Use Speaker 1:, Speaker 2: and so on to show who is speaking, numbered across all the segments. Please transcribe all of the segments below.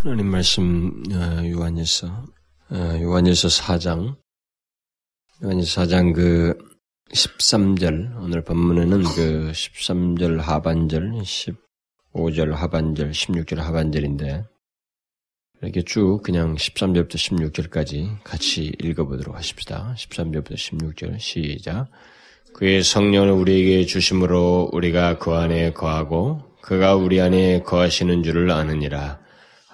Speaker 1: 하나님 말씀 어, 요한일서 어, 요한일서 4장 요한일서 4장 그 13절 오늘 본문에는 그 13절 하반절 15절 하반절 16절 하반절인데 이렇게 쭉 그냥 13절부터 16절까지 같이 읽어보도록 하십시다. 13절부터 16절 시작 그의 성령을 우리에게 주심으로 우리가 그 안에 거하고 그가 우리 안에 거하시는 줄을 아느니라.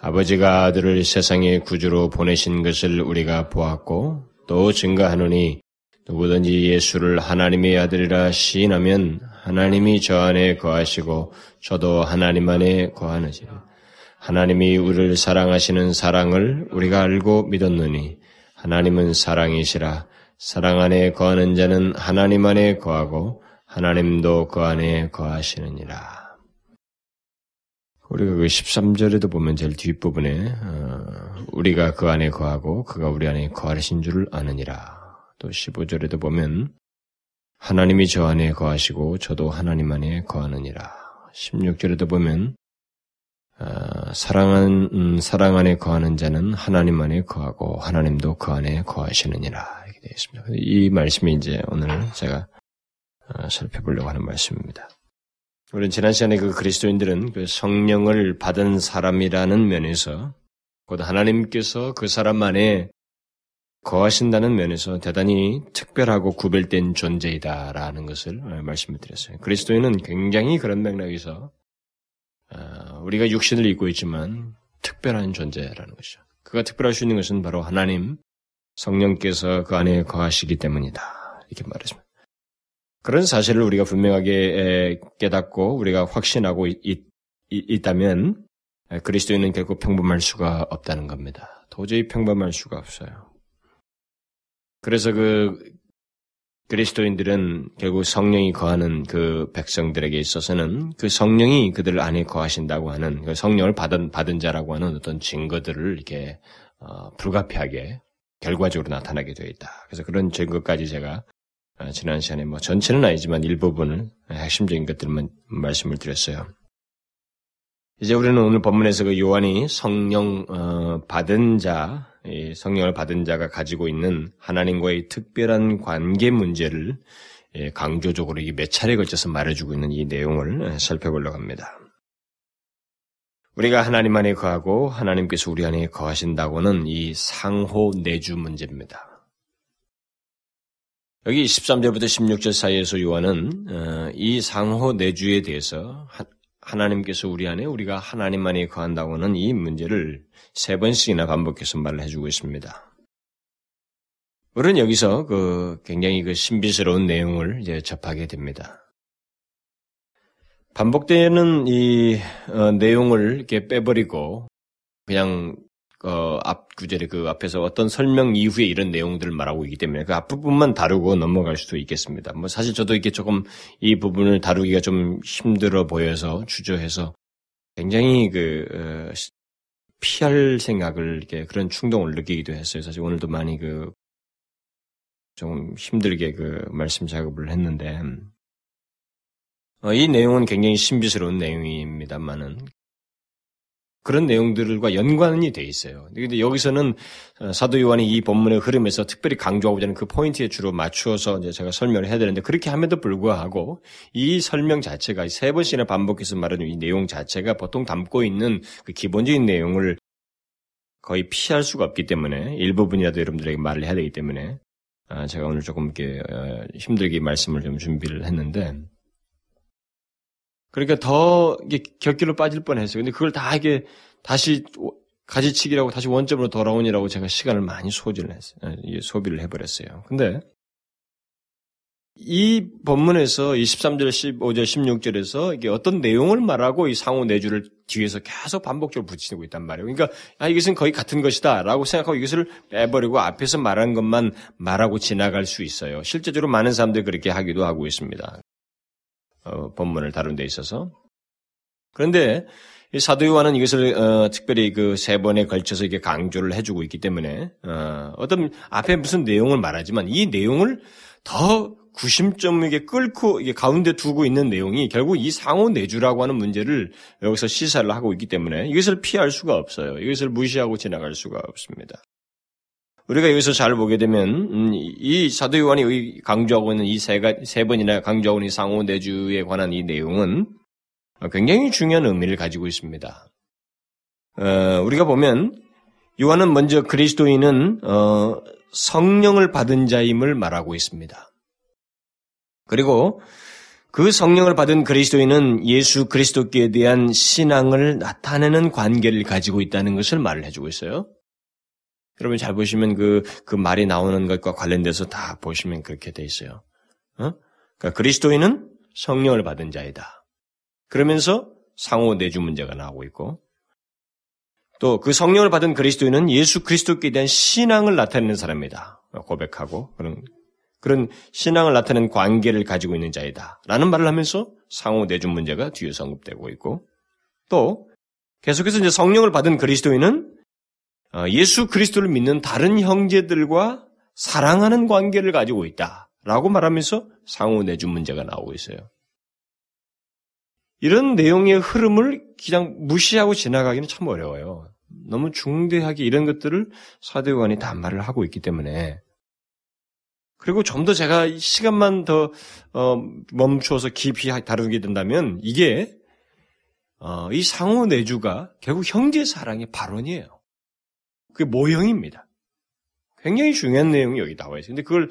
Speaker 1: 아버지가 아들을 세상의 구주로 보내신 것을 우리가 보았고 또 증거하노니 누구든지 예수를 하나님의 아들이라 시인하면 하나님이 저 안에 거하시고 저도 하나님 안에 거하느니라. 하나님이 우리를 사랑하시는 사랑을 우리가 알고 믿었느니 하나님은 사랑이시라. 사랑 안에 거하는 자는 하나님 안에 거하고 하나님도 그 안에 거하시느니라. 우리가 그 13절에도 보면 제일 뒷부분에 어, 우리가 그 안에 거하고 그가 우리 안에 거하신 줄을 아느니라. 또 15절에도 보면 하나님이 저 안에 거하시고 저도 하나님 안에 거하느니라. 16절에도 보면 어, 사랑한 음, 사랑 안에 거하는 자는 하나님 안에 거하고 하나님도 그 안에 거하시느니라 이렇게 되어 있습니다. 이 말씀이 이제 오늘 제가 어, 살펴보려고 하는 말씀입니다. 우리는 지난 시간에 그 그리스도인들은 그 성령을 받은 사람이라는 면에서 곧 하나님께서 그 사람 안에 거하신다는 면에서 대단히 특별하고 구별된 존재이다라는 것을 말씀을 드렸어요. 그리스도인은 굉장히 그런 맥락에서 어, 우리가 육신을 입고 있지만 특별한 존재라는 것이죠. 그가 특별할 수 있는 것은 바로 하나님 성령께서 그 안에 거하시기 때문이다. 이렇게 말했습니다. 그런 사실을 우리가 분명하게 깨닫고 우리가 확신하고 있, 다면 그리스도인은 결국 평범할 수가 없다는 겁니다. 도저히 평범할 수가 없어요. 그래서 그 그리스도인들은 결국 성령이 거하는 그 백성들에게 있어서는 그 성령이 그들 안에 거하신다고 하는 그 성령을 받은 받은 자라고 하는 어떤 증거들을 이렇게 어, 불가피하게 결과적으로 나타나게 되어 있다. 그래서 그런 증거까지 제가 아, 지난 시간에 뭐 전체는 아니지만 일부분을 핵심적인 것들만 말씀을 드렸어요. 이제 우리는 오늘 본문에서 그 요한이 성령 어, 받은 자, 성령을 받은 자가 가지고 있는 하나님과의 특별한 관계 문제를 예, 강조적으로 몇 차례 걸쳐서 말해주고 있는 이 내용을 살펴보려고 합니다. 우리가 하나님 안에 거하고 하나님께서 우리 안에 거하신다고는 이 상호 내주 문제입니다. 여기 13절부터 16절 사이에서 요한은 어, 이 상호 내주에 대해서 하나님께서 우리 안에 우리가 하나님 안에 거한다고는 이 문제를 세 번씩이나 반복해서 말을 해주고 있습니다. 우리는 여기서 그 굉장히 그 신비스러운 내용을 이제 접하게 됩니다. 반복되는 이 어, 내용을 이렇게 빼버리고 그냥 어, 앞 구절에 그 앞에서 어떤 설명 이후에 이런 내용들을 말하고 있기 때문에 그 앞부분만 다루고 넘어갈 수도 있겠습니다. 뭐 사실 저도 이게 조금 이 부분을 다루기가 좀 힘들어 보여서 주저해서 굉장히 그 어, 피할 생각을 이렇게 그런 충동을 느끼기도 했어요. 사실 오늘도 많이 그 좀 힘들게 그 말씀 작업을 했는데 어, 이 내용은 굉장히 신비스러운 내용입니다만은 그런 내용들과 연관이 돼 있어요. 근데 여기서는 어, 사도 요한이 이 본문의 흐름에서 특별히 강조하고자 하는 그 포인트에 주로 맞추어서 이제 제가 설명을 해야 되는데 그렇게 함에도 불구하고 이 설명 자체가 세 번씩이나 반복해서 말하는 이 내용 자체가 보통 담고 있는 그 기본적인 내용을 거의 피할 수가 없기 때문에 일부분이라도 여러분들에게 말을 해야 되기 때문에 아, 제가 오늘 조금 이렇게 어, 힘들게 말씀을 좀 준비를 했는데 그러니까 더 이게 격길로 빠질 뻔했어요. 근데 그걸 다 이게 다시 가지치기라고 다시 원점으로 돌아오니라고 제가 시간을 많이 소진을 했어요. 아, 소비를 해버렸어요. 근데 이 본문에서 23절, 15절, 16절에서 이게 어떤 내용을 말하고 이 상호 내주를 뒤에서 계속 반복적으로 붙이고 있단 말이에요. 그러니까 아 이것은 거의 같은 것이다 라고 생각하고 이것을 빼버리고 앞에서 말한 것만 말하고 지나갈 수 있어요. 실제적으로 많은 사람들이 그렇게 하기도 하고 있습니다. 어, 본문을 다룬 데 있어서. 그런데 사도 요한은 이것을 어, 특별히 그 세 번에 걸쳐서 이게 강조를 해주고 있기 때문에 어, 떤 앞에 무슨 내용을 말하지만 이 내용을 더 구심점에게 끌고 이게 가운데 두고 있는 내용이 결국 이 상호 내주라고 하는 문제를 여기서 시사를 하고 있기 때문에 이것을 피할 수가 없어요. 이것을 무시하고 지나갈 수가 없습니다. 우리가 여기서 잘 보게 되면 음, 이 사도 요한이 강조하고 있는 이 세 번이나 강조하고 있는 상호 내주에 관한 이 내용은 굉장히 중요한 의미를 가지고 있습니다. 어, 우리가 보면 요한은 먼저 그리스도인은 어, 성령을 받은 자임을 말하고 있습니다. 그리고 그 성령을 받은 그리스도인은 예수 그리스도께 대한 신앙을 나타내는 관계를 가지고 있다는 것을 말을 해주고 있어요. 여러분 잘 보시면 그, 그 말이 나오는 것과 관련돼서 다 보시면 그렇게 돼 있어요. 어? 그러니까 그리스도인은 성령을 받은 자이다. 그러면서 상호 내주 문제가 나오고 있고 또 그 성령을 받은 그리스도인은 예수 그리스도께 대한 신앙을 나타내는 사람이다. 고백하고 그런 그런 신앙을 나타내는 관계를 가지고 있는 자이다. 라는 말을 하면서 상호 내주 문제가 뒤에서 언급되고 있고 또 계속해서 이제 성령을 받은 그리스도인은 어, 예수 그리스도를 믿는 다른 형제들과 사랑하는 관계를 가지고 있다. 라고 말하면서 상호 내주 문제가 나오고 있어요. 이런 내용의 흐름을 그냥 무시하고 지나가기는 참 어려워요. 너무 중대하게 이런 것들을 사도요한이 단말을 하고 있기 때문에 그리고 좀 더 제가 시간만 더 어, 멈추어서 깊이 다루게 된다면 이게 어, 이 상호 내주가 결국 형제 사랑의 발언이에요. 그게 모형입니다. 굉장히 중요한 내용이 여기 나와 있어요. 근데 그걸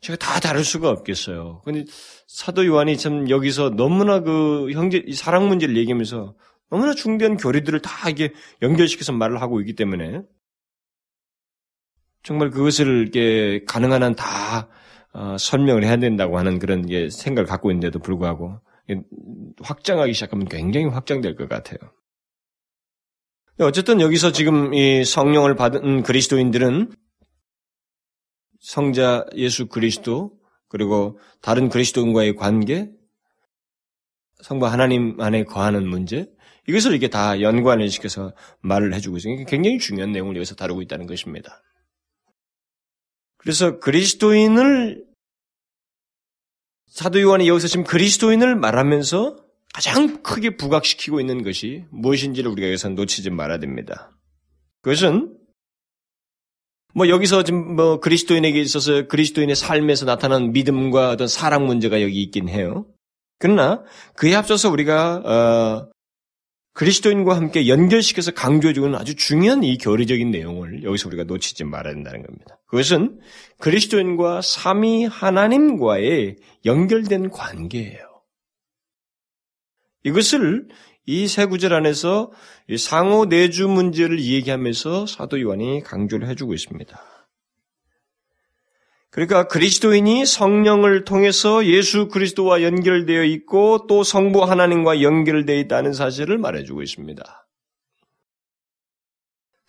Speaker 1: 제가 다 다룰 수가 없겠어요. 근데 사도 요한이 참 여기서 너무나 그 형제, 사랑 문제를 얘기하면서 너무나 중대한 교리들을 다 이게 연결시켜서 말을 하고 있기 때문에 정말 그것을 이렇게 가능한 한다 어, 설명을 해야 된다고 하는 그런 생각을 갖고 있는데도 불구하고 확장하기 시작하면 굉장히 확장될 것 같아요. 어쨌든 여기서 지금 이 성령을 받은 그리스도인들은 성자 예수 그리스도 그리고 다른 그리스도인과의 관계, 성부 하나님 안에 거하는 문제 이것을 이렇게 다 연관을 시켜서 말을 해주고 있어요. 굉장히 중요한 내용을 여기서 다루고 있다는 것입니다. 그래서 그리스도인을 사도 요한이 여기서 지금 그리스도인을 말하면서 가장 크게 부각시키고 있는 것이 무엇인지를 우리가 여기서 놓치지 말아야 됩니다. 그것은 뭐 여기서 지금 뭐 그리스도인에게 있어서 그리스도인의 삶에서 나타난 믿음과 어떤 사랑 문제가 여기 있긴 해요. 그러나 그에 앞서서 우리가 어, 그리스도인과 함께 연결시켜서 강조해주는 아주 중요한 이 교리적인 내용을 여기서 우리가 놓치지 말아야 된다는 겁니다. 그것은 그리스도인과 삼위 하나님과의 연결된 관계예요. 이것을 이 세 구절 안에서 상호 내주 문제를 얘기하면서 사도 요한이 강조를 해주고 있습니다. 그러니까 그리스도인이 성령을 통해서 예수 그리스도와 연결되어 있고 또 성부 하나님과 연결되어 있다는 사실을 말해주고 있습니다.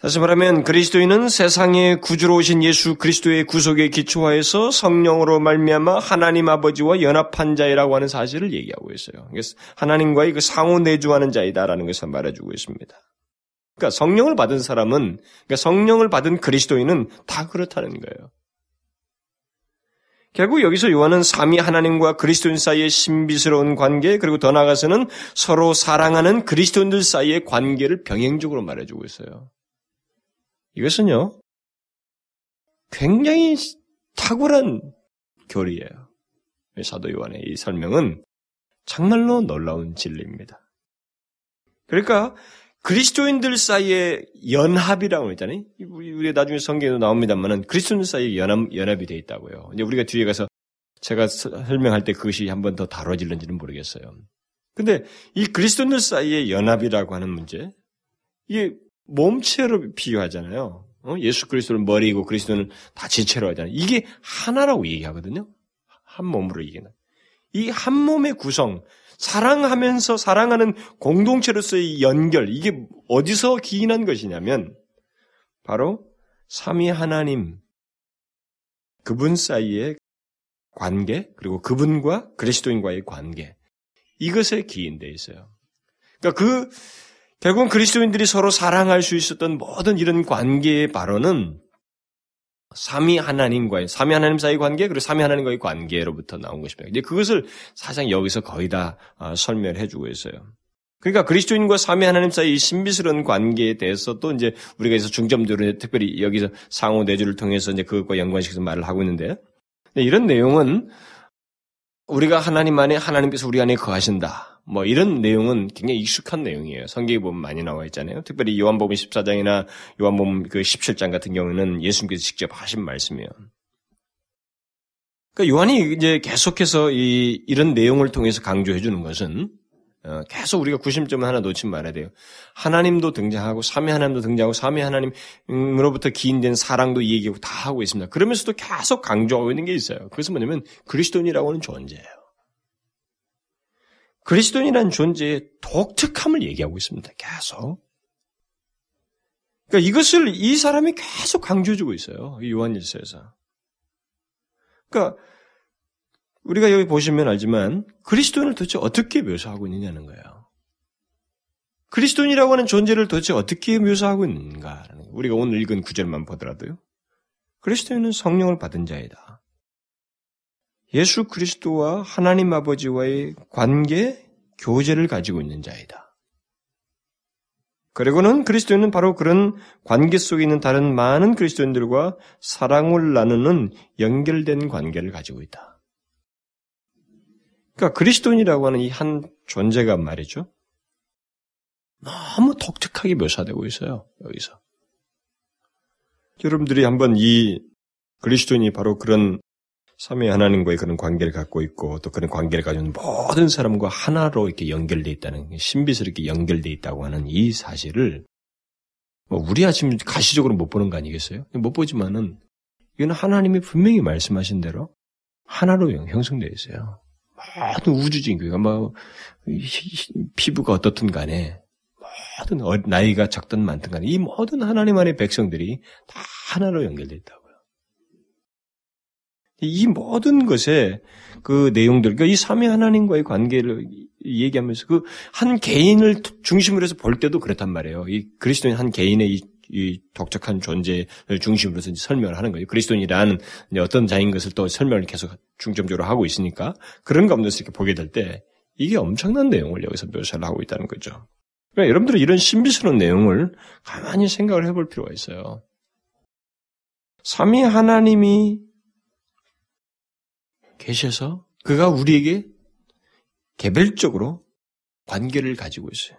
Speaker 1: 다시 말하면 그리스도인은 세상의 구주로 오신 예수 그리스도의 구속에 기초하여서 성령으로 말미암아 하나님 아버지와 연합한 자이라고 하는 사실을 얘기하고 있어요. 하나님과의 그 상호 내주하는 자이다라는 것을 말해주고 있습니다. 그러니까 성령을 받은 사람은 그러니까 성령을 받은 그리스도인은 다 그렇다는 거예요. 결국 여기서 요한은 삼위 하나님과 그리스도인 사이의 신비스러운 관계 그리고 더 나아가서는 서로 사랑하는 그리스도인들 사이의 관계를 병행적으로 말해주고 있어요. 이것은요, 굉장히 탁월한 교리예요. 사도 요한의 이 설명은 정말로 놀라운 진리입니다. 그러니까 그리스도인들 사이의 연합이라고 했잖아요. 우리, 나중에 성경에도 나옵니다만은 그리스도인들 사이에 연합, 연합이 되어 있다고요. 이제 우리가 뒤에 가서 제가 설명할 때 그것이 한 번 더 다뤄질는지는 모르겠어요. 근데 이 그리스도인들 사이의 연합이라고 하는 문제, 이게 몸체로 비유하잖아요. 어? 예수 그리스도를 머리고 그리스도는 다 지체로 하잖아요. 이게 하나라고 얘기하거든요. 한 몸으로 얘기는. 이한 몸의 구성, 사랑하면서 사랑하는 공동체로서의 연결, 이게 어디서 기인한 것이냐면, 바로 삼위 하나님, 그분 사이의 관계, 그리고 그분과 그리스도인과의 관계, 이것에 기인되어 있어요. 그러니까 그 결국은 그리스도인들이 서로 사랑할 수 있었던 모든 이런 관계의 발언은 삼위 하나님과의 삼위 하나님 사이 관계 그리고 삼위 하나님과의 관계로부터 나온 것입니다. 이제 그것을 사실상 여기서 거의 다 어, 설명을 해주고 있어요. 그러니까 그리스도인과 삼위 하나님 사이 이 신비스러운 관계에 대해서 또 이제 우리가 여기서 중점적으로 특별히 여기서 상호 내주를 통해서 이제 그것과 연관시켜서 말을 하고 있는데 이런 내용은 우리가 하나님 안에 하나님께서 우리 안에 거하신다. 뭐 이런 내용은 굉장히 익숙한 내용이에요. 성경에 보면 많이 나와 있잖아요. 특별히 요한복음 14장이나 요한복음 그 17장 같은 경우는 예수님께서 직접 하신 말씀이에요. 그러니까 요한이 이제 계속해서 이 이런 내용을 통해서 강조해 주는 것은 어, 계속 우리가 구심점을 하나 놓지 말아야 돼요. 하나님도 등장하고 삼위 하나님도 등장하고 삼위 하나님으로부터 기인된 사랑도 얘기하고 다 하고 있습니다. 그러면서도 계속 강조하고 있는 게 있어요. 그것은 뭐냐면 그리스도인이라고 하는 존재예요. 그리스도인이라는 존재의 독특함을 얘기하고 있습니다. 계속. 그러니까 이것을 이 사람이 계속 강조해주고 있어요. 요한일서에서. 그러니까 우리가 여기 보시면 알지만 그리스도인을 도대체 어떻게 묘사하고 있느냐는 거예요. 그리스도인이라고 하는 존재를 도대체 어떻게 묘사하고 있는가? 우리가 오늘 읽은 구절만 보더라도요. 그리스도인은 성령을 받은 자이다. 예수 그리스도와 하나님 아버지와의 관계, 교제를 가지고 있는 자이다. 그리고는 그리스도인은 바로 그런 관계 속에 있는 다른 많은 그리스도인들과 사랑을 나누는 연결된 관계를 가지고 있다. 그러니까 그리스도인이라고 하는 이 한 존재가 말이죠. 너무 독특하게 묘사되고 있어요. 여기서. 여러분들이 한번 이 그리스도인이 바로 그런 삼위 하나님과의 그런 관계를 갖고 있고 또 그런 관계를 있는 모든 사람과 하나로 이렇게 연결돼 있다는 신비스럽게 연결돼 있다고 하는 이 사실을 뭐 우리야 지금 가시적으로 못 보는 거 아니겠어요? 못 보지만은 이거는 하나님이 분명히 말씀하신 대로 하나로 형성되어 있어요. 모든 우주적인 교회가 뭐 피부가 어떻든 간에 모든 나이가 적든 많든 간에 이 모든 하나님 안의 백성들이 다 하나로 연결되어 있다고요. 이 모든 것에 그 내용들, 그러니까 이 삼위 하나님과의 관계를 얘기하면서 그 한 개인을 중심으로 해서 볼 때도 그렇단 말이에요. 이 그리스도인 한 개인의 이, 이 독특한 존재를 중심으로 해서 설명을 하는 거예요. 그리스도인이라는 어떤 자인 것을 또 설명을 계속 중점적으로 하고 있으니까 그런 가운데서 이렇게 보게 될 때 이게 엄청난 내용을 여기서 묘사를 하고 있다는 거죠. 그러니까 여러분들은 이런 신비스러운 내용을 가만히 생각을 해볼 필요가 있어요. 삼위 하나님이 계셔서 그가 우리에게 개별적으로 관계를 가지고 있어요.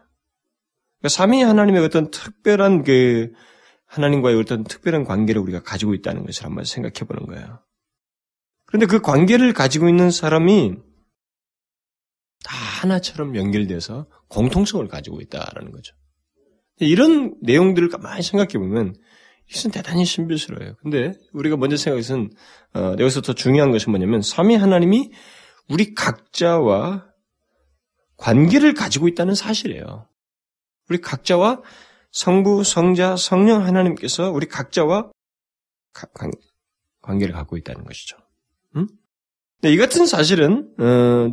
Speaker 1: 그러니까 삼위 하나님의 어떤 특별한 그 하나님과의 어떤 특별한 관계를 우리가 가지고 있다는 것을 한번 생각해 보는 거예요. 그런데 그 관계를 가지고 있는 사람이 다 하나처럼 연결돼서 공통성을 가지고 있다라는 거죠. 이런 내용들을 많이 생각해 보면 이것은 대단히 신비스러워요. 근데 우리가 먼저 생각해서는 어, 여기서 더 중요한 것은 뭐냐면 삼위 하나님이 우리 각자와 관계를 가지고 있다는 사실이에요. 우리 각자와 성부, 성자, 성령 하나님께서 우리 각자와 관계를 갖고 있다는 것이죠. 음? 이 같은 사실은 어,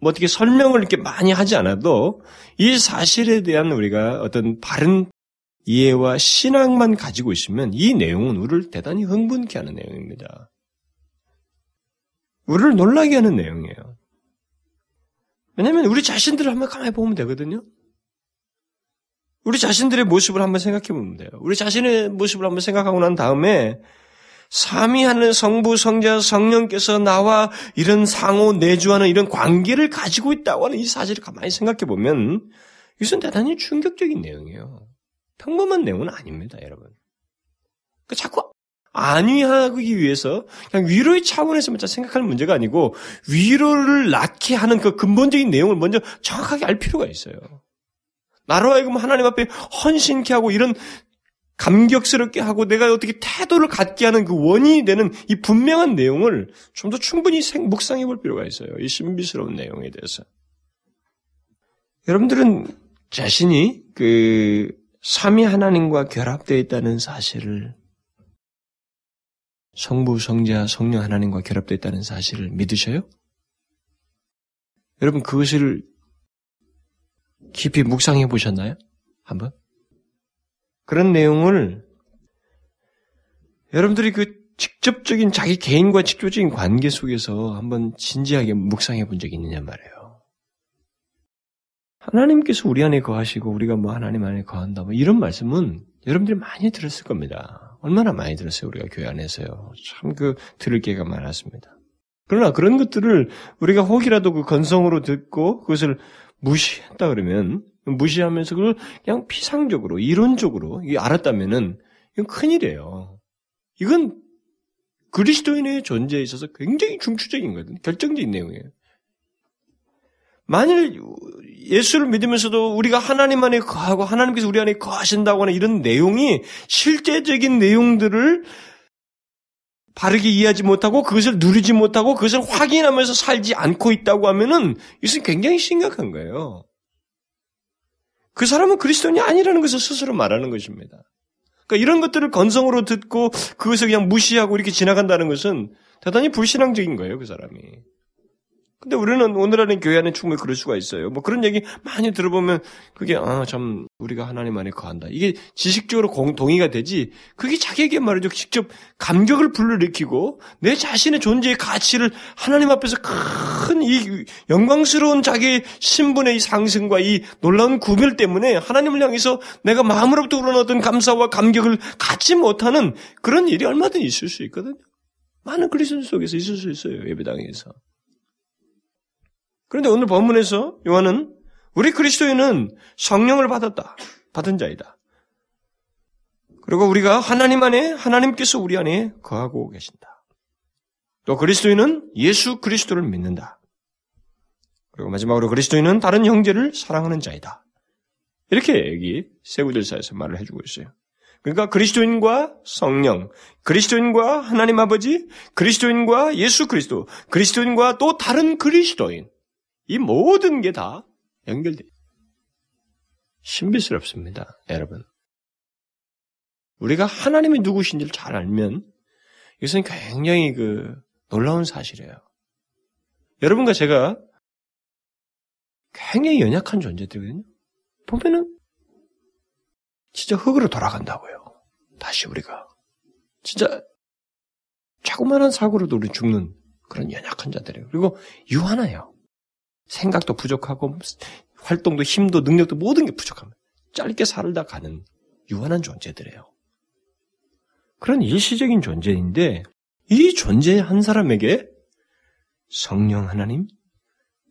Speaker 1: 뭐 어떻게 설명을 이렇게 많이 하지 않아도 이 사실에 대한 우리가 어떤 바른 이해와 신앙만 가지고 있으면 이 내용은 우리를 대단히 흥분케 하는 내용입니다. 우리를 놀라게 하는 내용이에요. 왜냐하면 우리 자신들을 한번 가만히 보면 되거든요. 우리 자신들의 모습을 한번 생각해 보면 돼요. 우리 자신의 모습을 한번 생각하고 난 다음에 삼위하는 성부, 성자, 성령께서 나와 이런 상호 내주하는 이런 관계를 가지고 있다고 하는 이 사실을 가만히 생각해 보면 이것은 대단히 충격적인 내용이에요. 평범한 내용은 아닙니다, 여러분. 그 자꾸 안위하기 위해서 그냥 위로의 차원에서만 생각하는 문제가 아니고 위로를 낳게 하는 그 근본적인 내용을 먼저 정확하게 알 필요가 있어요. 나로 하여금 하나님 앞에 헌신케 하고 이런 감격스럽게 하고 내가 어떻게 태도를 갖게 하는 그 원인이 되는 이 분명한 내용을 좀 더 충분히 묵상해 볼 필요가 있어요. 이 신비스러운 내용에 대해서. 여러분들은 자신이 그 삼위 하나님과 결합되어 있다는 사실을 성부, 성자, 성령 하나님과 결합되어 있다는 사실을 믿으셔요? 여러분 그것을 깊이 묵상해 보셨나요? 한번? 그런 내용을 여러분들이 그 직접적인 자기 개인과 직접적인 관계 속에서 한번 진지하게 묵상해 본 적이 있느냐 말이에요. 하나님께서 우리 안에 거하시고 우리가 뭐 하나님 안에 거한다 뭐 이런 말씀은 여러분들이 많이 들었을 겁니다. 얼마나 많이 들었어요 우리가 교회 안에서요. 참 그 들을 기회가 많았습니다. 그러나 그런 것들을 우리가 혹이라도 그 건성으로 듣고 그것을 무시했다 그러면 무시하면서 그걸 그냥 피상적으로 이론적으로 알았다면은 이건 큰일이에요. 이건 그리스도인의 존재에 있어서 굉장히 중추적인 거거든. 결정적인 내용이에요. 만일 예수를 믿으면서도 우리가 하나님 안에 거하고 하나님께서 우리 안에 거하신다고 하는 이런 내용이 실제적인 내용들을 바르게 이해하지 못하고 그것을 누리지 못하고 그것을 확인하면서 살지 않고 있다고 하면은 이것은 굉장히 심각한 거예요. 그 사람은 그리스도인이 아니라는 것을 스스로 말하는 것입니다. 그러니까 이런 것들을 건성으로 듣고 그것을 그냥 무시하고 이렇게 지나간다는 것은 대단히 불신앙적인 거예요, 그 사람이. 근데 우리는 오늘 안에 교회 안에 충분히 그럴 수가 있어요. 뭐 그런 얘기 많이 들어보면 그게 아 참 우리가 하나님 안에 거한다. 이게 지식적으로 공, 동의가 되지. 그게 자기에게 말이죠. 직접 감격을 불러일으키고 내 자신의 존재의 가치를 하나님 앞에서 큰 이 영광스러운 자기의 신분의 이 상승과 이 놀라운 구별 때문에 하나님을 향해서 내가 마음으로부터 우러나던 감사와 감격을 갖지 못하는 그런 일이 얼마든지 있을 수 있거든요. 많은 그리스도 속에서 있을 수 있어요. 예배당에서. 그런데 오늘 본문에서 요한은 우리 그리스도인은 성령을 받았다. 받은 자이다. 그리고 우리가 하나님 안에 하나님께서 우리 안에 거하고 계신다. 또 그리스도인은 예수 그리스도를 믿는다. 그리고 마지막으로 그리스도인은 다른 형제를 사랑하는 자이다. 이렇게 여기 세부들사에서 말을 해주고 있어요. 그러니까 그리스도인과 성령, 그리스도인과 하나님 아버지, 그리스도인과 예수 그리스도, 그리스도인과 또 다른 그리스도인, 이 모든 게 다 연결돼. 신비스럽습니다, 여러분. 우리가 하나님이 누구신지를 잘 알면 이것은 굉장히 그 놀라운 사실이에요. 여러분과 제가 굉장히 연약한 존재들이거든요. 보면은 진짜 흙으로 돌아간다고요. 다시 우리가 진짜 자그마한 사고로도 우리 죽는 그런 연약한 자들이에요. 그리고 유한해요. 생각도 부족하고 활동도 힘도 능력도 모든 게 부족합니다. 짧게 살다 가는 유한한 존재들이에요. 그런 일시적인 존재인데 이 존재 한 사람에게 성령 하나님,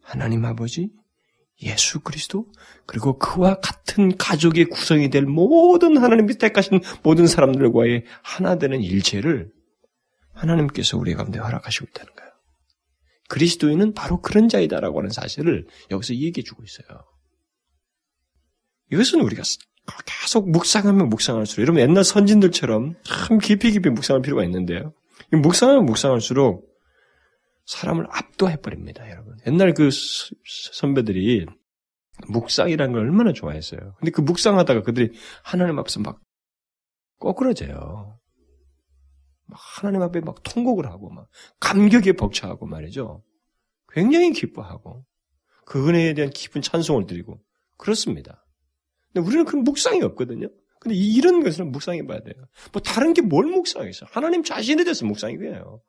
Speaker 1: 하나님 아버지, 예수 그리스도, 그리고 그와 같은 가족의 구성이 될 모든 하나님이 택하신 모든 사람들과의 하나 되는 일체를 하나님께서 우리 가운데 허락하시고 있다는 거예요. 그리스도인은 바로 그런 자이다라고 하는 사실을 여기서 얘기해 주고 있어요. 이것은 우리가 계속 묵상하면 묵상할수록 여러분 옛날 선진들처럼 참 깊이 깊이 묵상할 필요가 있는데요. 묵상하면 묵상할수록 사람을 압도해 버립니다, 여러분. 옛날 그 선배들이 묵상이라는 걸 얼마나 좋아했어요. 근데 그 묵상하다가 그들이 하나님 앞에서 막 꼬꾸러져요. 하나님 앞에 막 통곡을 하고 막 감격에 벅차하고 말이죠. 굉장히 기뻐하고 그 은혜에 대한 깊은 찬송을 드리고 그렇습니다. 근데 우리는 그 묵상이 없거든요. 근데 이런 것은 묵상해 봐야 돼요. 뭐 다른 게 뭘 묵상해서 하나님 자신에 대해서 묵상이에요.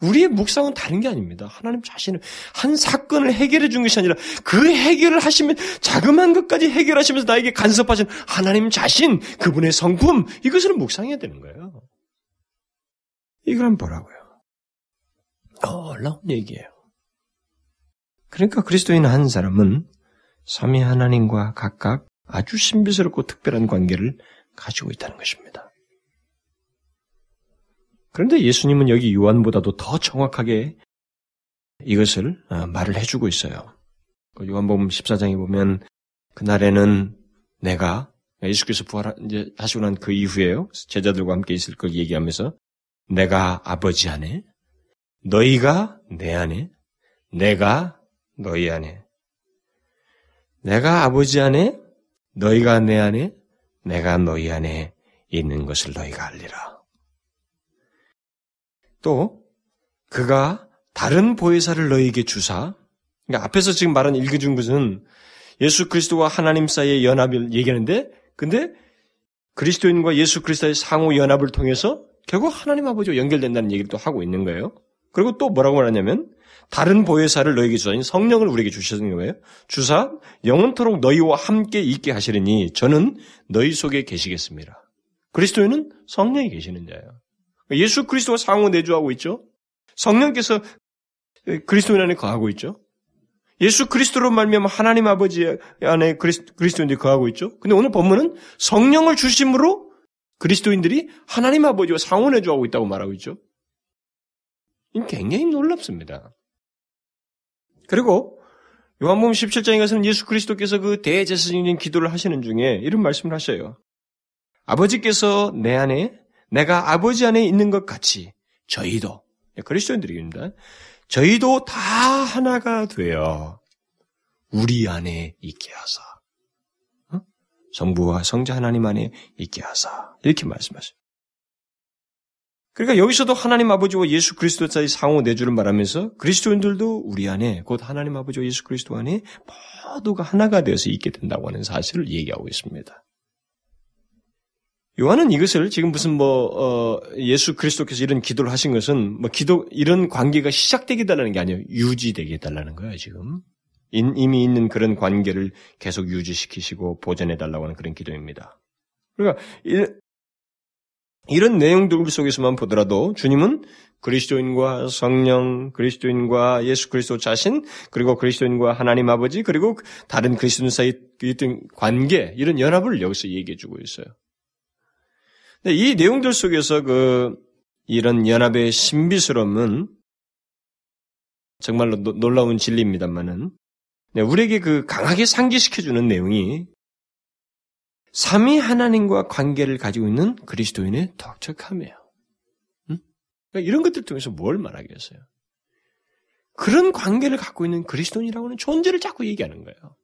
Speaker 1: 우리의 묵상은 다른 게 아닙니다. 하나님 자신을 한 사건을 해결해 준 것이 아니라 그 해결을 하시면 자그마한 것까지 해결하시면서 나에게 간섭하신 하나님 자신, 그분의 성품 이것을 묵상해야 되는 거예요. 이걸 한번 보라고요. 놀라운 얘기예요. 그러니까 그리스도인 한 사람은 삼위 하나님과 각각 아주 신비스럽고 특별한 관계를 가지고 있다는 것입니다. 그런데 예수님은 여기 요한보다도 더 정확하게 이것을 어, 말을 해주고 있어요. 그 요한복음 14장에 보면 그날에는 내가 예수께서 부활 이제 하시고 난 그 이후에요 제자들과 함께 있을 걸 얘기하면서 내가 아버지 안에, 너희가 내 안에, 내가 너희 안에. 내가 아버지 안에, 너희가 내 안에, 내가 너희 안에 있는 것을 너희가 알리라. 또, 그가 다른 보혜사를 너희에게 주사, 그러니까 앞에서 지금 말한 읽어준 것은 예수 그리스도와 하나님 사이의 연합을 얘기하는데, 근데 그리스도인과 예수 그리스도의 상호 연합을 통해서 결국 하나님 아버지와 연결된다는 얘기를 또 하고 있는 거예요. 그리고 또 뭐라고 말하냐면 다른 보혜사를 너에게 주사니 성령을 우리에게 주셨는 거예요. 주사 영원토록 너희와 함께 있게 하시리니 저는 너희 속에 계시겠습니다. 그리스도인은 성령이 계시는 자예요. 예수 그리스도가 상호 내주하고 있죠. 성령께서 그리스도인 안에 거하고 있죠. 예수 그리스도로 말미암아 하나님 아버지 안에 그리스도인들이 거하고 있죠. 근데 오늘 본문은 성령을 주심으로 그리스도인들이 하나님 아버지와 상호 내주하고 있다고 말하고 있죠. 이 굉장히 놀랍습니다. 그리고 요한복음 17장에 가서는 예수 그리스도께서 그 대제사장인 기도를 하시는 중에 이런 말씀을 하셔요. 아버지께서 내 안에 내가 아버지 안에 있는 것 같이 저희도 그리스도인들입니다. 저희도 다 하나가 되어 우리 안에 있게 하사 어? 성부와 성자 하나님 안에 있게 하사 이렇게 말씀하셔요. 그러니까 여기서도 하나님 아버지와 예수 그리스도 사이 상호 내주를 말하면서 그리스도인들도 우리 안에 곧 하나님 아버지와 예수 그리스도 안에 모두가 하나가 되어서 있게 된다고 하는 사실을 얘기하고 있습니다. 요한은 이것을 지금 무슨 뭐 어, 예수 그리스도께서 이런 기도를 하신 것은 뭐 기도 이런 관계가 시작되게 달라는 게 아니에요. 유지되게 달라는 거예요, 지금. 이미 있는 그런 관계를 계속 유지시키시고 보존해 달라고 하는 그런 기도입니다. 그러니까 이런 내용들 속에서만 보더라도 주님은 그리스도인과 성령, 그리스도인과 예수 그리스도 자신, 그리고 그리스도인과 하나님 아버지, 그리고 다른 그리스도인 사이 있던 관계, 이런 연합을 여기서 얘기해 주고 있어요. 이 내용들 속에서 그, 이런 연합의 신비스러움은 정말로 놀라운 진리입니다만은, 우리에게 그 강하게 상기시켜주는 내용이 삼위 하나님과 관계를 가지고 있는 그리스도인의 독특함이에요. 응? 그러니까 이런 것들 통해서 뭘 말하겠어요? 그런 관계를 갖고 있는 그리스도인이라고 하는 존재를 자꾸 얘기하는 거예요.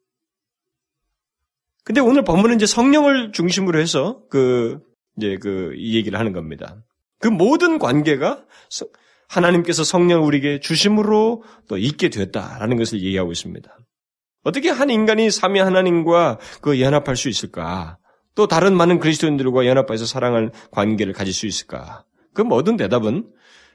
Speaker 1: 근데 오늘 본문은 이제 성령을 중심으로 해서 그, 이제 그, 이 얘기를 하는 겁니다. 그 모든 관계가 하나님께서 성령을 우리에게 주심으로 또 있게 되었다라는 것을 얘기하고 있습니다. 어떻게 한 인간이 삼위 하나님과 그 연합할 수 있을까? 또 다른 많은 그리스도인들과 연합해서 사랑할 관계를 가질 수 있을까? 그 모든 대답은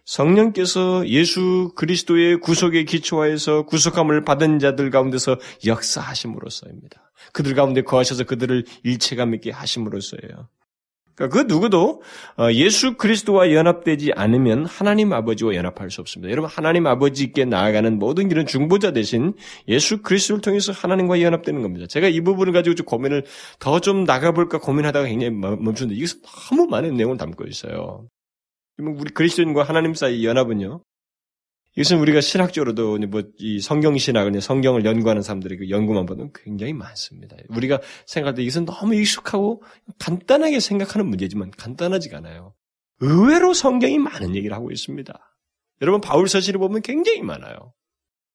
Speaker 1: 성령께서 예수 그리스도의 구속의 기초하에서 구속함을 받은 자들 가운데서 역사하심으로써입니다. 그들 가운데 거하셔서 그들을 일체감 있게 하심으로써예요. 그러니까 그 누구도 어, 예수 그리스도와 연합되지 않으면 하나님 아버지와 연합할 수 없습니다. 여러분 하나님 아버지께 나아가는 모든 길은 중보자 대신 예수 그리스도를 통해서 하나님과 연합되는 겁니다. 제가 이 부분을 가지고 좀 고민을 더 좀 나가볼까 고민하다가 굉장히 멈추는데 이것은 너무 많은 내용을 담고 있어요. 우리 그리스도인과 하나님 사이 연합은요. 이것은 우리가 신학적으로도 뭐 이 성경 신학을 성경을 연구하는 사람들이 그 연구만 보면 굉장히 많습니다. 우리가 생각할 때 이것은 너무 익숙하고 간단하게 생각하는 문제지만 간단하지가 않아요. 의외로 성경이 많은 얘기를 하고 있습니다. 여러분 바울 서신을 보면 굉장히 많아요.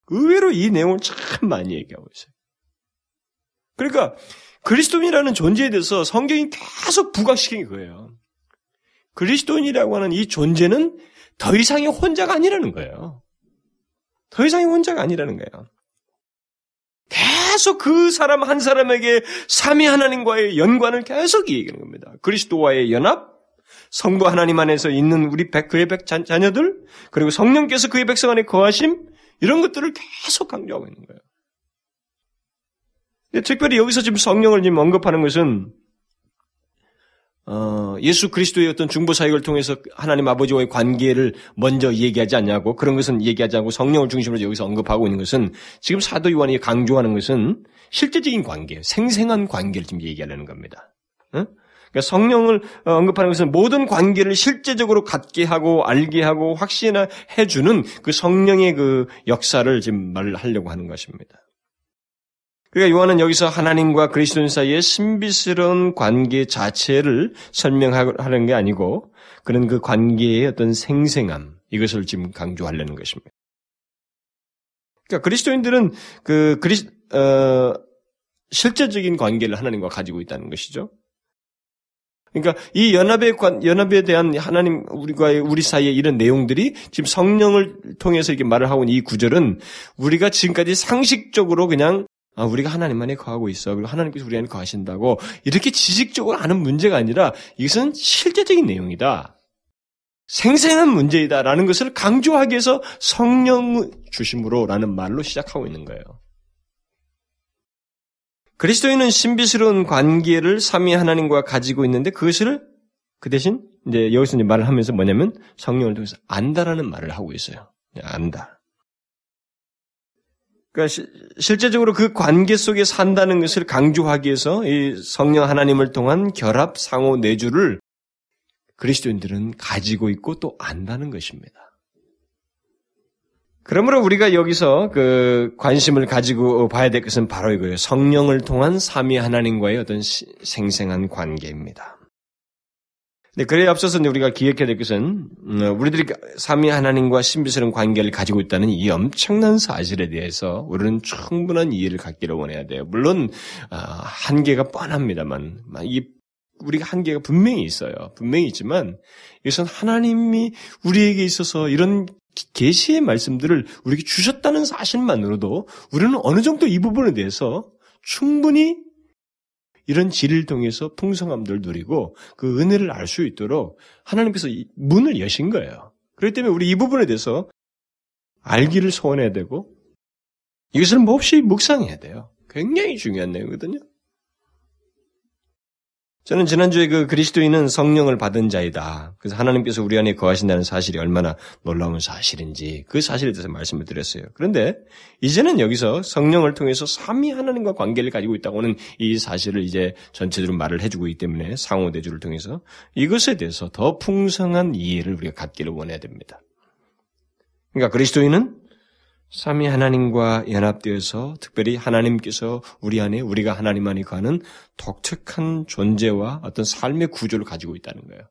Speaker 1: 의외로 이 내용을 참 많이 얘기하고 있어요. 그러니까 그리스도인이라는 존재에 대해서 성경이 계속 부각시킨 거예요. 그리스도인이라고 하는 이 존재는 더 이상의 혼자가 아니라는 거예요. 더 이상의 혼자가 아니라는 거예요. 계속 그 사람 한 사람에게 삼위 하나님과의 연관을 계속 얘기하는 겁니다. 그리스도와의 연합, 성부 하나님 안에서 있는 우리 백, 그의 백 자 녀들, 그리고 성령께서 그의 백성 안에 거하심, 이런 것들을 계속 강조하고 있는 거예요. 특별히 여기서 지금 성령을 지금 언급하는 것은 어, 예수 그리스도의 어떤 중보 사역을 통해서 하나님 아버지와의 관계를 먼저 얘기하지 않냐고 그런 것은 얘기하지 않고 성령을 중심으로 여기서 언급하고 있는 것은 지금 사도 요한이 강조하는 것은 실제적인 관계, 생생한 관계를 지금 얘기하려는 겁니다. 어? 그러니까 성령을 언급하는 것은 모든 관계를 실제적으로 갖게 하고 알게 하고 확신해 주는 그 성령의 그 역사를 지금 말하려고 하는 것입니다. 그러니까 요한은 여기서 하나님과 그리스도인 사이의 신비스러운 관계 자체를 설명하는 게 아니고 그런 그 관계의 어떤 생생함 이것을 지금 강조하려는 것입니다. 그러니까 그리스도인들은 그 그리 어, 실제적인 관계를 하나님과 가지고 있다는 것이죠. 그러니까 이 연합의 관, 연합에 대한 하나님 우리가 우리 사이에 이런 내용들이 지금 성령을 통해서 이렇게 말을 하고 있는 이 구절은 우리가 지금까지 상식적으로 그냥 아, 우리가 하나님 안에 거하고 있어. 그리고 하나님께서 우리 안에 거하신다고 이렇게 지식적으로 아는 문제가 아니라 이것은 실제적인 내용이다. 생생한 문제이다라는 것을 강조하기 위해서 성령 주심으로라는 말로 시작하고 있는 거예요. 그리스도인은 신비스러운 관계를 삼위 하나님과 가지고 있는데 그것을 그 대신 이제 여기서 이제 말을 하면서 뭐냐면 성령을 통해서 안다라는 말을 하고 있어요. 안다. 그러니까 시, 실제적으로 그 관계 속에 산다는 것을 강조하기 위해서 이 성령 하나님을 통한 결합 상호 내주를 그리스도인들은 가지고 있고 또 안다는 것입니다. 그러므로 우리가 여기서 그 관심을 가지고 봐야 될 것은 바로 이거예요. 성령을 통한 삼위 하나님과의 어떤 생생한 관계입니다. 네, 그래 앞서서 우리가 기억해야 될 것은 음, 우리들이 삼위 하나님과 신비스러운 관계를 가지고 있다는 이 엄청난 사실에 대해서 우리는 충분한 이해를 갖기를 원해야 돼요. 물론 아, 한계가 뻔합니다만 이 우리가 한계가 분명히 있어요. 분명히 있지만 이것은 하나님이 우리에게 있어서 이런 계시의 말씀들을 우리에게 주셨다는 사실만으로도 우리는 어느 정도 이 부분에 대해서 충분히 이런 질을 통해서 풍성함들을 누리고 그 은혜를 알 수 있도록 하나님께서 문을 여신 거예요. 그렇기 때문에 우리 이 부분에 대해서 알기를 소원해야 되고 이것을 몹시 묵상해야 돼요. 굉장히 중요한 내용이거든요. 저는 지난주에 그 그리스도인은 성령을 받은 자이다. 그래서 하나님께서 우리 안에 거하신다는 사실이 얼마나 놀라운 사실인지 그 사실에 대해서 말씀을 드렸어요. 그런데 이제는 여기서 성령을 통해서 삼위 하나님과 관계를 가지고 있다고 는 이 사실을 이제 전체적으로 말을 해주고 있기 때문에 상호대주를 통해서 이것에 대해서 더 풍성한 이해를 우리가 갖기를 원해야 됩니다. 그러니까 그리스도인은 삼위 하나님과 연합되어서 특별히 하나님께서 우리 안에 우리가 하나님 안에 가는 독특한 존재와 어떤 삶의 구조를 가지고 있다는 거예요.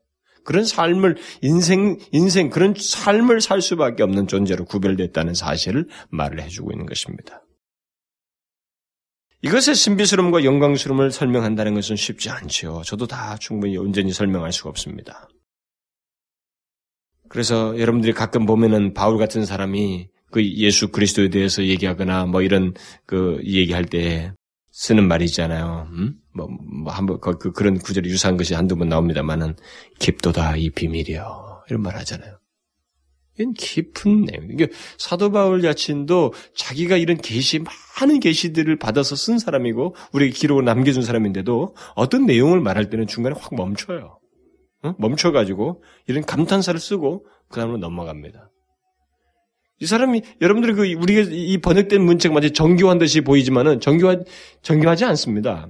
Speaker 1: 그런 삶을 인생 인생 그런 삶을 살 수밖에 없는 존재로 구별됐다는 사실을 말을 해주고 있는 것입니다. 이것의 신비스러움과 영광스러움을 설명한다는 것은 쉽지 않지요. 저도 다 충분히 온전히 설명할 수가 없습니다. 그래서 여러분들이 가끔 보면은 바울 같은 사람이 그 예수 그리스도에 대해서 얘기하거나 뭐 이런 그 얘기할 때 쓰는 말이 있잖아요. 음? 뭐, 뭐 한번 그, 그, 그런 구절이 유사한 것이 한두 번 나옵니다만은 깊도다 이 비밀이요 이런 말 하잖아요. 이건 깊은 내용. 이게 사도 바울 자신도 자기가 이런 계시 많은 계시들을 받아서 쓴 사람이고 우리에게 기록을 남겨준 사람인데도 어떤 내용을 말할 때는 중간에 확 멈춰요. 어? 멈춰가지고 이런 감탄사를 쓰고 그 다음으로 넘어갑니다. 이 사람이 여러분들이 그 우리가 이 번역된 문체가 마치 정교한 듯이 보이지만은 정교하 정교하지 않습니다.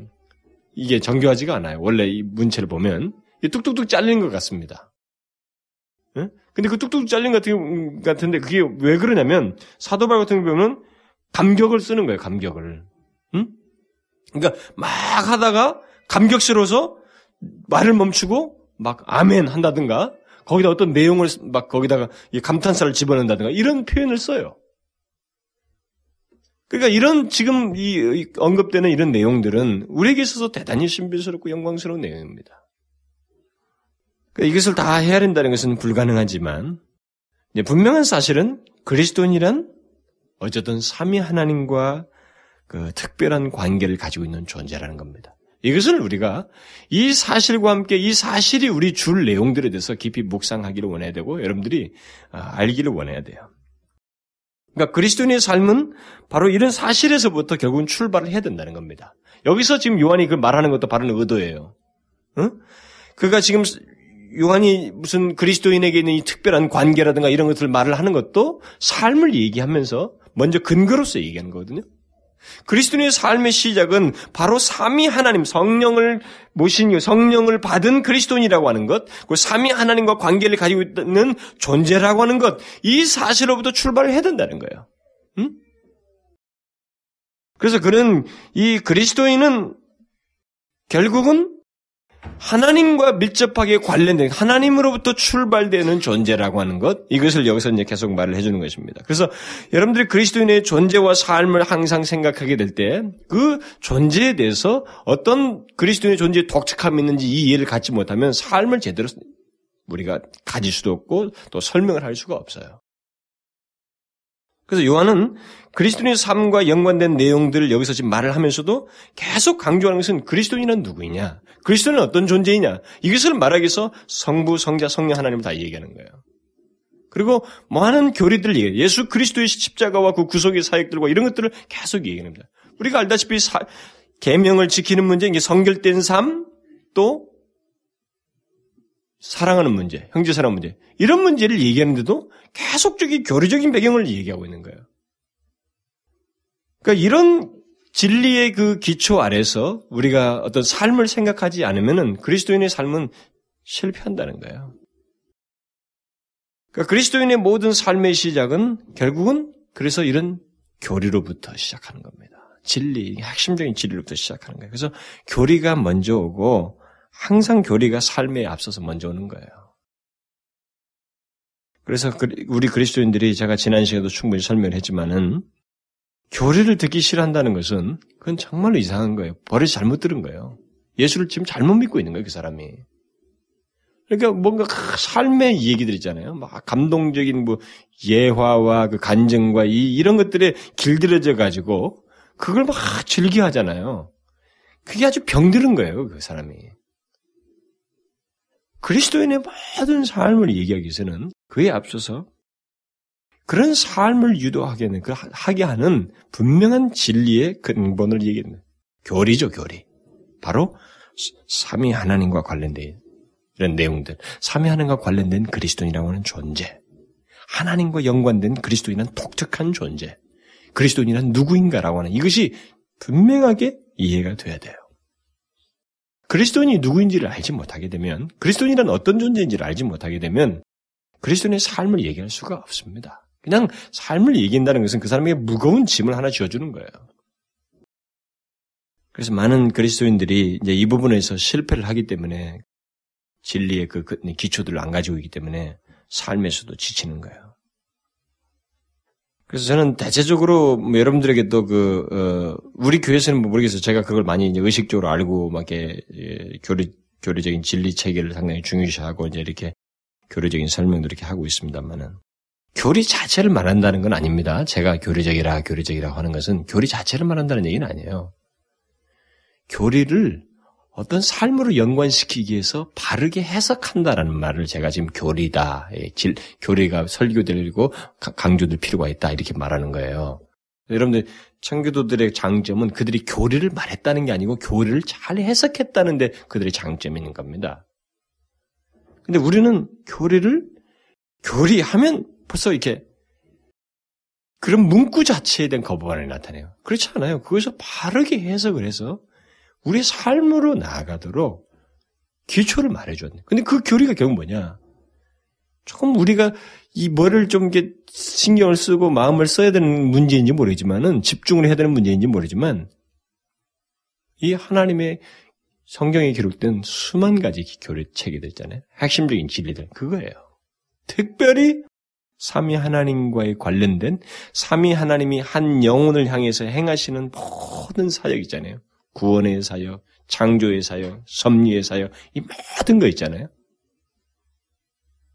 Speaker 1: 이게 정교하지가 않아요. 원래 이 문체를 보면 뚝뚝뚝 잘리는 것 같습니다. 예? 근데 그 뚝뚝 잘린 것 같은 같은데 그게 왜 그러냐면 사도발 같은 경우 보면 감격을 쓰는 거예요. 감격을. 응? 그러니까 막 하다가 감격스러워서 말을 멈추고 막 아멘 한다든가 거기다 어떤 내용을 막 거기다가 감탄사를 집어넣는다든가 이런 표현을 써요. 그러니까 이런 지금 이 언급되는 이런 내용들은 우리에게 있어서 대단히 신비스럽고 영광스러운 내용입니다. 그러니까 이것을 다 헤아린다는 것은 불가능하지만 분명한 사실은 그리스도인이란 어쨌든 삼위 하나님과 그 특별한 관계를 가지고 있는 존재라는 겁니다. 이것을 우리가 이 사실과 함께 이 사실이 우리 줄 내용들에 대해서 깊이 묵상하기를 원해야 되고 여러분들이 아, 알기를 원해야 돼요. 그러니까 그리스도인의 삶은 바로 이런 사실에서부터 결국은 출발을 해야 된다는 겁니다. 여기서 지금 요한이 그 말하는 것도 바로 의도예요. 응? 그가 지금 요한이 무슨 그리스도인에게 있는 이 특별한 관계라든가 이런 것들 말을 하는 것도 삶을 얘기하면서 먼저 근거로서 얘기하는 거거든요. 그리스도인의 삶의 시작은 바로 삼위 하나님 성령을 모신 성령을 받은 그리스도인이라고 하는 것, 그 삼위 하나님과 관계를 가지고 있는 존재라고 하는 것, 이 사실로부터 출발을 해야 된다는 거예요. 응? 그래서 그는 이 그리스도인은 결국은 하나님과 밀접하게 관련된 하나님으로부터 출발되는 존재라고 하는 것 이것을 여기서 이제 계속 말을 해주는 것입니다. 그래서 여러분들이 그리스도인의 존재와 삶을 항상 생각하게 될 때 그 존재에 대해서 어떤 그리스도인의 존재에 독특함이 있는지 이 이해를 갖지 못하면 삶을 제대로 우리가 가질 수도 없고 또 설명을 할 수가 없어요. 그래서 요한은 그리스도인의 삶과 연관된 내용들을 여기서 지금 말을 하면서도 계속 강조하는 것은 그리스도인은 누구이냐? 그리스도는 어떤 존재이냐? 이것을 말하기 위해서 성부, 성자, 성령 하나님을 다 얘기하는 거예요. 그리고 많은 교리들을 얘기해요. 예수 그리스도의 십자가와 그 구속의 사역들과 이런 것들을 계속 얘기합니다. 우리가 알다시피 사, 계명을 지키는 문제, 이게 성결된 삶, 또 사랑하는 문제, 형제 사랑 문제 이런 문제를 얘기하는데도 계속적인 교리적인 배경을 얘기하고 있는 거예요. 그러니까 이런 진리의 그 기초 아래서 우리가 어떤 삶을 생각하지 않으면은 그리스도인의 삶은 실패한다는 거예요. 그러니까 그리스도인의 모든 삶의 시작은 결국은 그래서 이런 교리로부터 시작하는 겁니다. 진리, 핵심적인 진리로부터 시작하는 거예요. 그래서 교리가 먼저 오고 항상 교리가 삶에 앞서서 먼저 오는 거예요. 그래서 그, 우리 그리스도인들이 제가 지난 시간에도 충분히 설명을 했지만은 교리를 듣기 싫어한다는 것은 그건 정말로 이상한 거예요. 버릇이 잘못 들은 거예요. 예수를 지금 잘못 믿고 있는 거예요, 그 사람이. 그러니까 뭔가 삶의 얘기들 있잖아요. 막 감동적인 뭐 예화와 그 간증과 이, 이런 것들에 길들여져 가지고 그걸 막 즐겨 하잖아요. 그게 아주 병들은 거예요, 그 사람이. 그리스도인의 모든 삶을 얘기하기 위해서는 그에 앞서서 그런 삶을 유도하게 그 하게 하는 분명한 진리의 근본을 얘기하는 교리죠, 교리. 바로 삼위 하나님과 관련된 이런 내용들. 삼위 하나님과 관련된 그리스도인이라고 하는 존재. 하나님과 연관된 그리스도인은 독특한 존재. 그리스도인이란 누구인가라고 하는 이것이 분명하게 이해가 돼야 돼요. 그리스도인이 누구인지를 알지 못하게 되면, 그리스도인이란 어떤 존재인지를 알지 못하게 되면, 그리스도인의 삶을 얘기할 수가 없습니다. 그냥 삶을 얘기한다는 것은 그 사람에게 무거운 짐을 하나 지어주는 거예요. 그래서 많은 그리스도인들이 이제 이 부분에서 실패를 하기 때문에 진리의 그 기초들을 안 가지고 있기 때문에 삶에서도 지치는 거예요. 그래서 저는 대체적으로 뭐 여러분들에게도 그 어, 우리 교회에서는 뭐 모르겠어요. 제가 그걸 많이 이제 의식적으로 알고 막 이렇게 예, 교리 교리적인 진리 체계를 상당히 중요시하고 이제 이렇게 교리적인 설명도 이렇게 하고 있습니다만은 교리 자체를 말한다는 건 아닙니다. 제가 교리적이라 교리적이라고 하는 것은 교리 자체를 말한다는 얘기는 아니에요. 교리를 어떤 삶으로 연관시키기 위해서 바르게 해석한다라는 말을 제가 지금 교리다, 예, 질, 교리가 설교되고 강조될 필요가 있다 이렇게 말하는 거예요. 여러분들 청교도들의 장점은 그들이 교리를 말했다는 게 아니고 교리를 잘 해석했다는데 그들의 있는 겁니다. 근데 우리는 교리를 교리하면 벌써 이렇게 그런 문구 자체에 대한 거부감이 나타내요. 그렇지 않아요. 그것을 바르게 해석을 해서 우리의 삶으로 나아가도록 기초를 말해줬네. 근데 그 교리가 결국 뭐냐? 조금 우리가 이 뭐를 좀 이렇게 신경을 쓰고 마음을 써야 되는 문제인지 모르지만은 집중을 해야 되는 문제인지 모르지만 이 하나님의 성경에 기록된 수만 가지 교리 체계들 있잖아요. 핵심적인 진리들 그거예요. 특별히 삼위 하나님과의 관련된 삼위 하나님이 한 영혼을 향해서 행하시는 모든 사역 있잖아요. 구원의 사역, 창조의 사역, 섭리의 사역, 이 모든 거 있잖아요.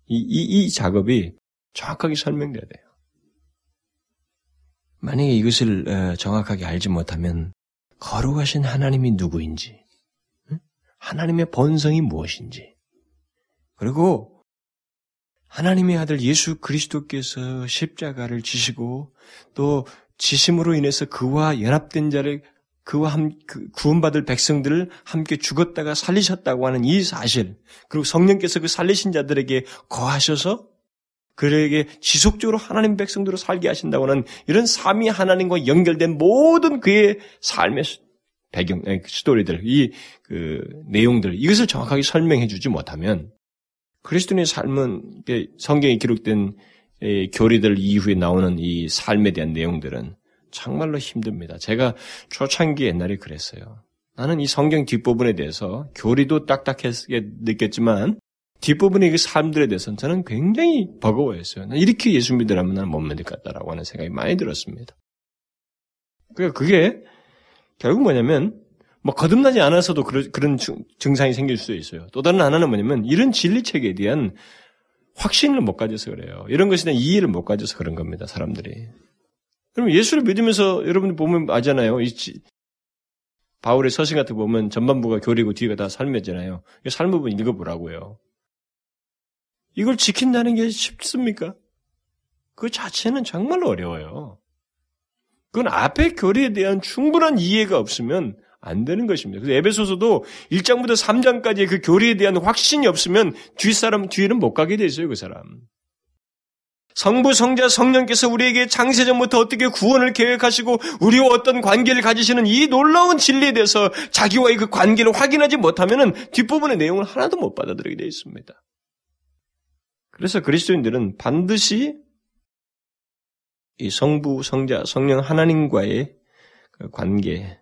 Speaker 1: 이, 이, 이 작업이 정확하게 설명돼야 돼요. 만약에 이것을 어, 정확하게 알지 못하면 거룩하신 하나님이 누구인지, 하나님의 본성이 무엇인지, 그리고 하나님의 아들 예수 그리스도께서 십자가를 지시고 또 지심으로 인해서 그와 연합된 자를 그와 함, 그 구원받을 백성들을 함께 죽었다가 살리셨다고 하는 이 사실, 그리고 성령께서 그 살리신 자들에게 거하셔서 그에게 지속적으로 하나님 백성들로 살게 하신다고 하는 이런 삼위 하나님과 연결된 모든 그의 삶의 배경, 스토리들, 이, 그, 내용들, 이것을 정확하게 설명해 주지 못하면 그리스도인의 삶은 성경에 기록된 교리들 이후에 나오는 이 삶에 대한 내용들은 정말로 힘듭니다. 제가 초창기 옛날에 그랬어요. 나는 이 성경 뒷부분에 대해서 교리도 딱딱하게 느꼈지만 뒷부분의 그 삶들에 대해서는 저는 굉장히 버거워했어요. 이렇게 예수 믿으라면 나는 못 믿을 것 같다라고 하는 생각이 많이 들었습니다. 그러니까 그게 결국 뭐냐면 뭐 거듭나지 않아서도 그런 증상이 생길 수 있어요. 또 다른 하나는 뭐냐면 이런 진리책에 대한 확신을 못 가져서 그래요. 이런 것에 대한 이해를 못 가져서 그런 겁니다. 사람들이. 그럼 예수를 믿으면서 여러분이 보면 아잖아요. 바울의 서신 같은 거 보면 전반부가 교리고 뒤가 다 삶이잖아요. 삶 부분 읽어보라고요. 이걸 지킨다는 게 쉽습니까? 그 자체는 정말로 어려워요. 그건 앞의 교리에 대한 충분한 이해가 없으면 안 되는 것입니다. 그래서 에베소서도 1장부터 3장까지의 그 교리에 대한 확신이 없으면 뒷사람, 뒤에는 못 가게 돼 있어요, 그 사람. 성부, 성자, 성령께서 우리에게 장세전부터 어떻게 구원을 계획하시고 우리와 어떤 관계를 가지시는 이 놀라운 진리에 대해서 자기와의 그 관계를 확인하지 못하면 뒷부분의 내용을 하나도 못 받아들이게 되어 있습니다. 그래서 그리스도인들은 반드시 이 성부, 성자, 성령 하나님과의 그 관계,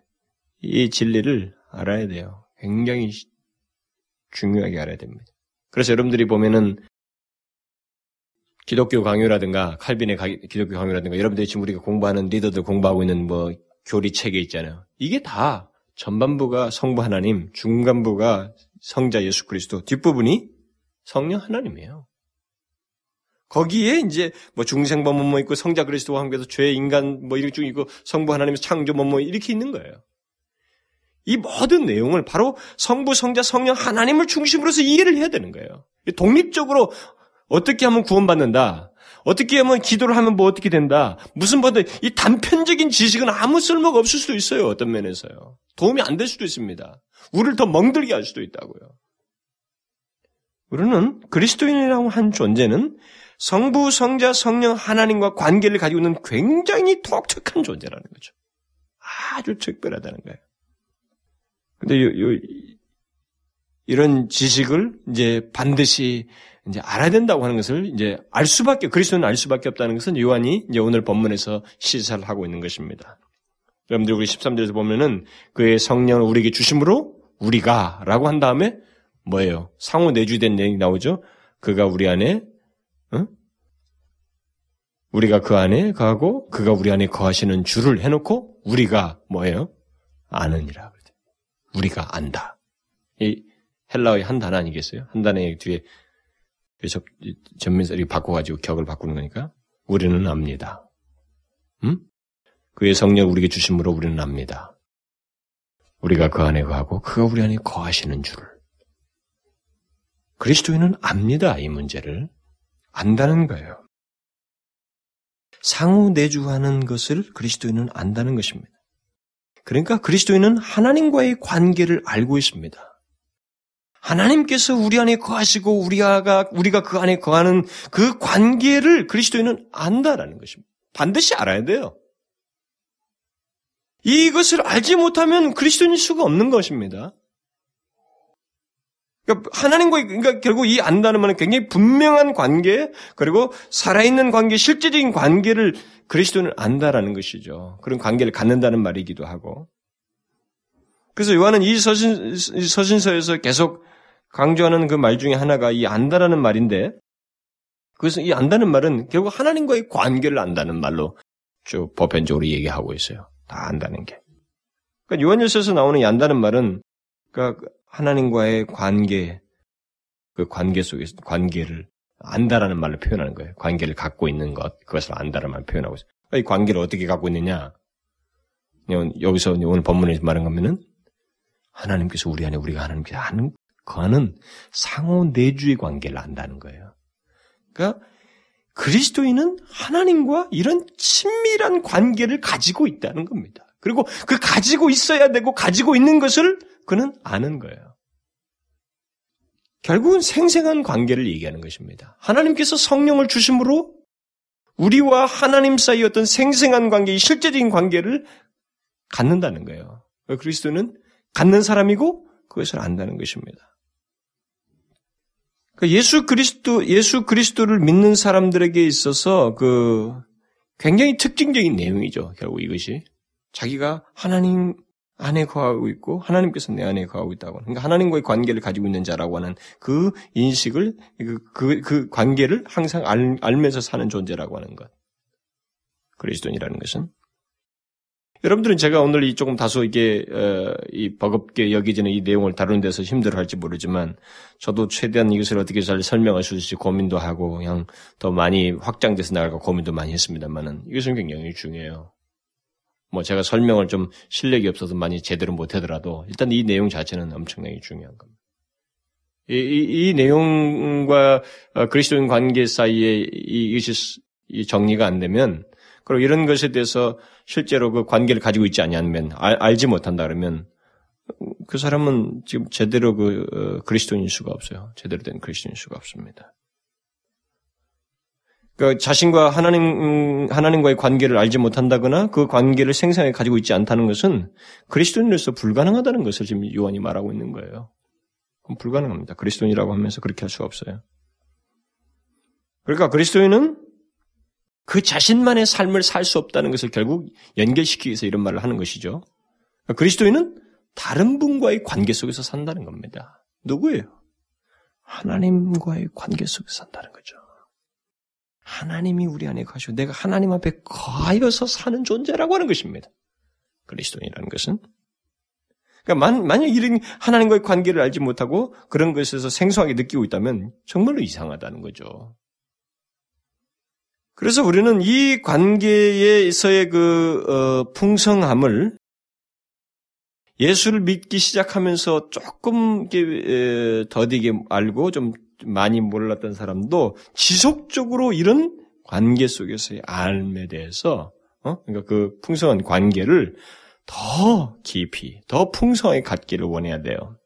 Speaker 1: 이 진리를 알아야 돼요. 굉장히 중요하게 알아야 됩니다. 그래서 여러분들이 보면은 기독교 강요라든가 칼빈의 기독교 강요라든가 여러분들이 지금 우리가 공부하는 리더들 공부하고 있는 뭐 교리 체계 있잖아요. 이게 다 전반부가 성부 하나님, 중간부가 성자 예수 그리스도, 뒷부분이 성령 하나님이에요. 거기에 이제 뭐 중생범 뭐 있고 성자 그리스도와 함께해서 죄 인간 뭐 이렇게 쭉 있고 성부 하나님의 창조 뭐 이렇게 있는 거예요. 이 모든 내용을 바로 성부, 성자, 성령 하나님을 중심으로서 이해를 해야 되는 거예요. 독립적으로 어떻게 하면 구원받는다. 어떻게 하면 기도를 하면 뭐 어떻게 된다. 무슨 뭐든 이 단편적인 지식은 아무 쓸모가 없을 수도 있어요. 어떤 면에서요. 도움이 안 될 수도 있습니다. 우리를 더 멍들게 할 수도 있다고요. 우리는 그리스도인이라고 한 존재는 성부, 성자, 성령 하나님과 관계를 가지고 있는 굉장히 독특한 존재라는 거죠. 아주 특별하다는 거예요. 근데 요, 요, 이런 지식을 이제 반드시 이제 알아야 된다고 하는 것을 이제 알 수밖에 그리스도는 알 수밖에 없다는 것은 요한이 이제 오늘 본문에서 시사를 하고 있는 것입니다. 여러분들 우리 13절에서 보면은 그의 성령을 우리에게 주심으로 우리가라고 한 다음에 뭐예요? 상호 내주된 내용이 나오죠. 그가 우리 안에 어? 우리가 그 안에 거하고 그가 우리 안에 거하시는 줄을 해놓고 우리가 뭐예요? 아느니라. 우리가 안다. 이 헬라어의 한 단어 아니겠어요? 한 단어의 뒤에 접, 전면서 이렇게 바꿔가지고 격을 바꾸는 거니까 우리는 압니다. 음? 그의 성령 우리에게 주심으로 우리는 압니다. 우리가 그 안에 거하고 그가 우리 안에 거하시는 줄을. 그리스도인은 압니다. 이 문제를. 안다는 거예요. 상호 내주하는 것을 그리스도인은 안다는 것입니다. 그러니까 그리스도인은 하나님과의 관계를 알고 있습니다. 하나님께서 우리 안에 거하시고 우리가 우리가 그 안에 거하는 그 관계를 그리스도인은 안다라는 것입니다. 반드시 알아야 돼요. 이것을 알지 못하면 그리스도인일 수가 없는 것입니다. 그러니까 하나님과 그러니까 결국 이 안다는 말은 굉장히 분명한 관계 그리고 살아있는 관계, 실제적인 관계를 그리스도는 안다라는 것이죠. 그런 관계를 갖는다는 말이기도 하고. 그래서 요한은 이 서신 서신서에서 계속 강조하는 그 말 중에 하나가 이 안다라는 말인데 그래서 이 안다는 말은 결국 하나님과의 관계를 안다는 말로 쭉 보편적으로 얘기하고 있어요. 다 안다는 게. 그러니까 요한일서에서 나오는 이 안다는 말은 그러니까 하나님과의 관계, 그 관계 속에서 관계를 안다라는 말로 표현하는 거예요. 관계를 갖고 있는 것, 그것을 안다라는 말로 표현하고 있어요. 그러니까 이 관계를 어떻게 갖고 있느냐? 여기서 오늘 본문에서 말한 거면은 하나님께서 우리 안에 우리가 하나님께 하는 그거는 상호 내주의 관계를 안다는 거예요. 그러니까 그리스도인은 하나님과 이런 친밀한 관계를 가지고 있다는 겁니다. 그리고 그 가지고 있어야 되고 가지고 있는 것을 그는 아는 거예요. 결국은 생생한 관계를 얘기하는 것입니다. 하나님께서 성령을 주심으로 우리와 하나님 사이 어떤 생생한 관계, 실제적인 관계를 갖는다는 거예요. 그리스도는 갖는 사람이고 그것을 안다는 것입니다. 그러니까 예수 그리스도, 예수 그리스도를 믿는 사람들에게 있어서 그 굉장히 특징적인 내용이죠. 결국 이것이. 자기가 하나님 안에 거하고 있고 하나님께서 내 안에 거하고 있다고. 그러니까 하나님과의 관계를 가지고 있는 자라고 하는 그 인식을 그, 그, 그 관계를 항상 알, 알면서 사는 존재라고 하는 것. 그리스도인이라는 것은 여러분들은 제가 오늘 이 조금 다소 이게 어, 이 버겁게 여기지는 이 내용을 다루는 데서 힘들어할지 모르지만 저도 최대한 이것을 어떻게 잘 설명할 수 있을지 고민도 하고 그냥 더 많이 확장돼서 나갈까 고민도 많이 했습니다만은 이것은 굉장히 중요해요. 뭐 제가 설명을 좀 실력이 없어서 많이 제대로 못하더라도 일단 이 내용 자체는 엄청나게 중요한 겁니다. 이, 이, 이 내용과 어, 그리스도인 관계 사이에 이것이 정리가 안 되면 그리고 이런 것에 대해서 실제로 그 관계를 가지고 있지 않냐면 알, 지 못한다 그러면 그 사람은 지금 제대로 그 어, 그리스도인일 수가 없어요. 제대로 된 그리스도인일 수가 없습니다. 그 자신과 하나님 하나님과의 관계를 알지 못한다거나 그 관계를 생생하게 가지고 있지 않다는 것은 그리스도인으로서 불가능하다는 것을 지금 요한이 말하고 있는 거예요. 불가능합니다. 그리스도인이라고 하면서 그렇게 할 수가 없어요. 그러니까 그리스도인은 그 자신만의 삶을 살 수 없다는 것을 결국 연결시키기 위해서 이런 말을 하는 것이죠. 그러니까 그리스도인은 다른 분과의 관계 속에서 산다는 겁니다. 누구예요? 하나님과의 관계 속에서 산다는 거죠. 하나님이 우리 안에 가시고 내가 하나님 앞에 거하여서 사는 존재라고 하는 것입니다. 그리스도인이라는 것은. 그러니까 만, 만약 이런 하나님과의 관계를 알지 못하고 그런 것에서 생소하게 느끼고 있다면 정말로 이상하다는 거죠. 그래서 우리는 이 관계에서의 그 어, 풍성함을 예수를 믿기 시작하면서 조금 더디게 알고 좀 많이 몰랐던 사람도 지속적으로 이런 관계 속에서의 알에 대해서 어? 그러니까 그 풍성한 관계를 더 깊이, 더 풍성하게 갖기를 원해야 돼요.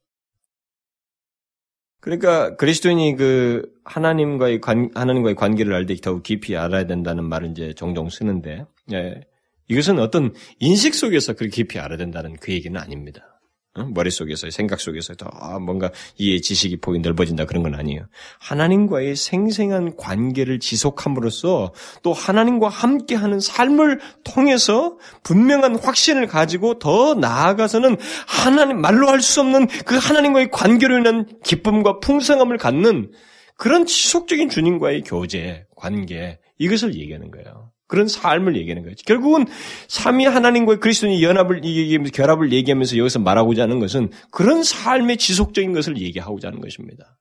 Speaker 1: 그러니까 그리스도인이 그 하나님과의 관 하나님과의 관계를 알 때 더욱 깊이 알아야 된다는 말을 이제 종종 쓰는데 예, 이것은 어떤 인식 속에서 그렇게 깊이 알아야 된다는 그 얘기는 아닙니다. 머릿속에서, 생각 속에서 더 뭔가 이해 지식이 보이 넓어진다 그런 건 아니에요. 하나님과의 생생한 관계를 지속함으로써 또 하나님과 함께하는 삶을 통해서 분명한 확신을 가지고 더 나아가서는 하나님, 말로 할 수 없는 그 하나님과의 관계로 인한 기쁨과 풍성함을 갖는 그런 지속적인 주님과의 교제, 관계, 이것을 얘기하는 거예요. 그런 삶을 얘기하는 거죠. 결국은 삼위 하나님과 그리스도의 연합을 얘기하면서 결합을 얘기하면서 여기서 말하고자 하는 것은 그런 삶의 지속적인 것을 얘기하고자 하는 것입니다.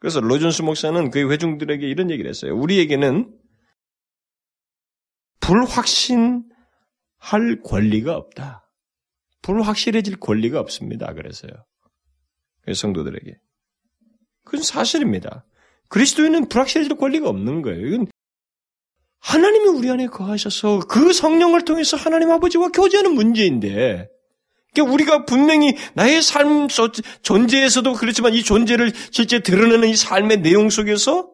Speaker 1: 그래서 로존스 목사는 그의 회중들에게 이런 얘기를 했어요. 우리에게는 불확신할 권리가 없다. 불확실해질 권리가 없습니다. 그래서요. 성도들에게. 그건 사실입니다. 그리스도인은 불확실해질 권리가 없는 거예요. 이건 하나님이 우리 안에 거하셔서 그 성령을 통해서 하나님 아버지와 교제하는 문제인데, 그러니까 우리가 분명히 나의 삶 존재에서도 그렇지만 이 존재를 실제 드러내는 이 삶의 내용 속에서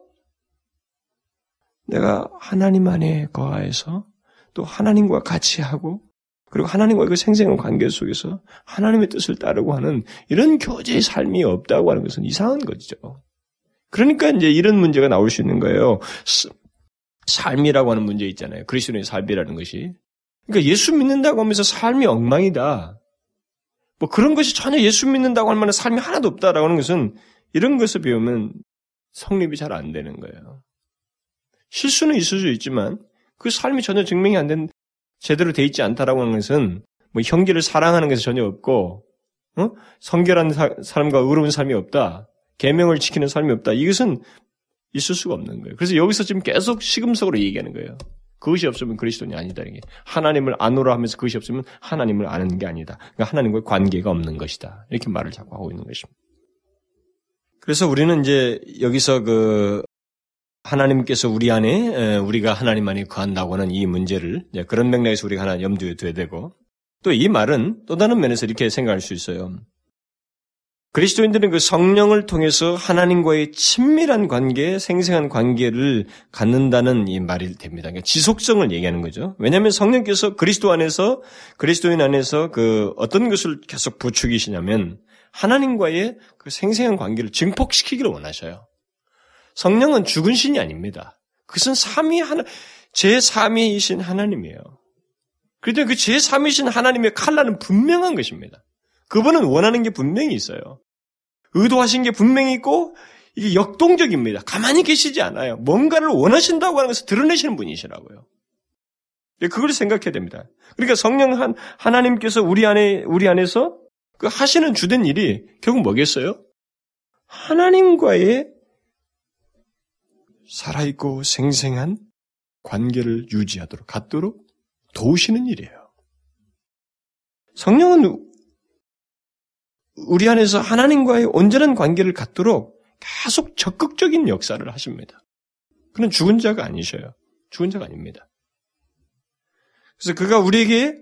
Speaker 1: 내가 하나님 안에 거하여서 또 하나님과 같이 하고 그리고 하나님과 그 생생한 관계 속에서 하나님의 뜻을 따르고 하는 이런 교제의 삶이 없다고 하는 것은 이상한 거죠. 그러니까 이제 이런 문제가 나올 수 있는 거예요. 삶이라고 하는 문제 있잖아요. 그리스도의 삶이라는 것이. 그러니까 예수 믿는다고 하면서 삶이 엉망이다. 뭐 그런 것이 전혀 예수 믿는다고 할 만한 삶이 하나도 없다라고 하는 것은 이런 것을 배우면 성립이 잘 안 되는 거예요. 실수는 있을 수 있지만 그 삶이 전혀 증명이 안 된, 제대로 돼 있지 않다라고 하는 것은 뭐 형제를 사랑하는 것이 전혀 없고, 어? 성결한 사, 람과 의로운 삶이 없다. 계명을 지키는 삶이 없다. 이것은 있을 수가 없는 거예요. 그래서 여기서 지금 계속 시금석으로 얘기하는 거예요. 그것이 없으면 그리스도인이 아니다. 이게 하나님을 아노라 하면서 그것이 없으면 하나님을 아는 게 아니다. 그러니까 하나님과의 관계가 없는 것이다. 이렇게 말을 자꾸 하고 있는 것입니다. 그래서 우리는 이제 여기서 그 하나님께서 우리 안에 우리가 하나님 안에 거한다고 하는 이 문제를 그런 맥락에서 우리가 하나 염두에 둬야 되고 또 이 말은 또 다른 면에서 이렇게 생각할 수 있어요. 그리스도인들은 그 성령을 통해서 하나님과의 친밀한 관계, 생생한 관계를 갖는다는 이 말이 됩니다. 그러니까 지속성을 얘기하는 거죠. 왜냐하면 성령께서 그리스도 안에서 그리스도인 안에서 그 어떤 것을 계속 부추기시냐면 하나님과의 그 생생한 관계를 증폭시키기를 원하셔요. 성령은 죽은 신이 아닙니다. 그것은 삼위 하나 제 3위이신 하나님이에요. 그런데 그 제 3위이신 하나님의 칼날은 분명한 것입니다. 그분은 원하는 게 분명히 있어요. 의도하신 게 분명히 있고 이게 역동적입니다. 가만히 계시지 않아요. 뭔가를 원하신다고 하는 것을 드러내시는 분이시라고요. 그걸 생각해야 됩니다. 그러니까 성령 한 하나님께서 우리 안에 우리 안에서 그 하시는 주된 일이 결국 뭐겠어요? 하나님과의 살아있고 생생한 관계를 유지하도록 갖도록 도우시는 일이에요. 성령은 우리 안에서 하나님과의 온전한 관계를 갖도록 계속 적극적인 역사를 하십니다. 그는 죽은 자가 아니셔요. 죽은 자가 아닙니다. 그래서 그가 우리에게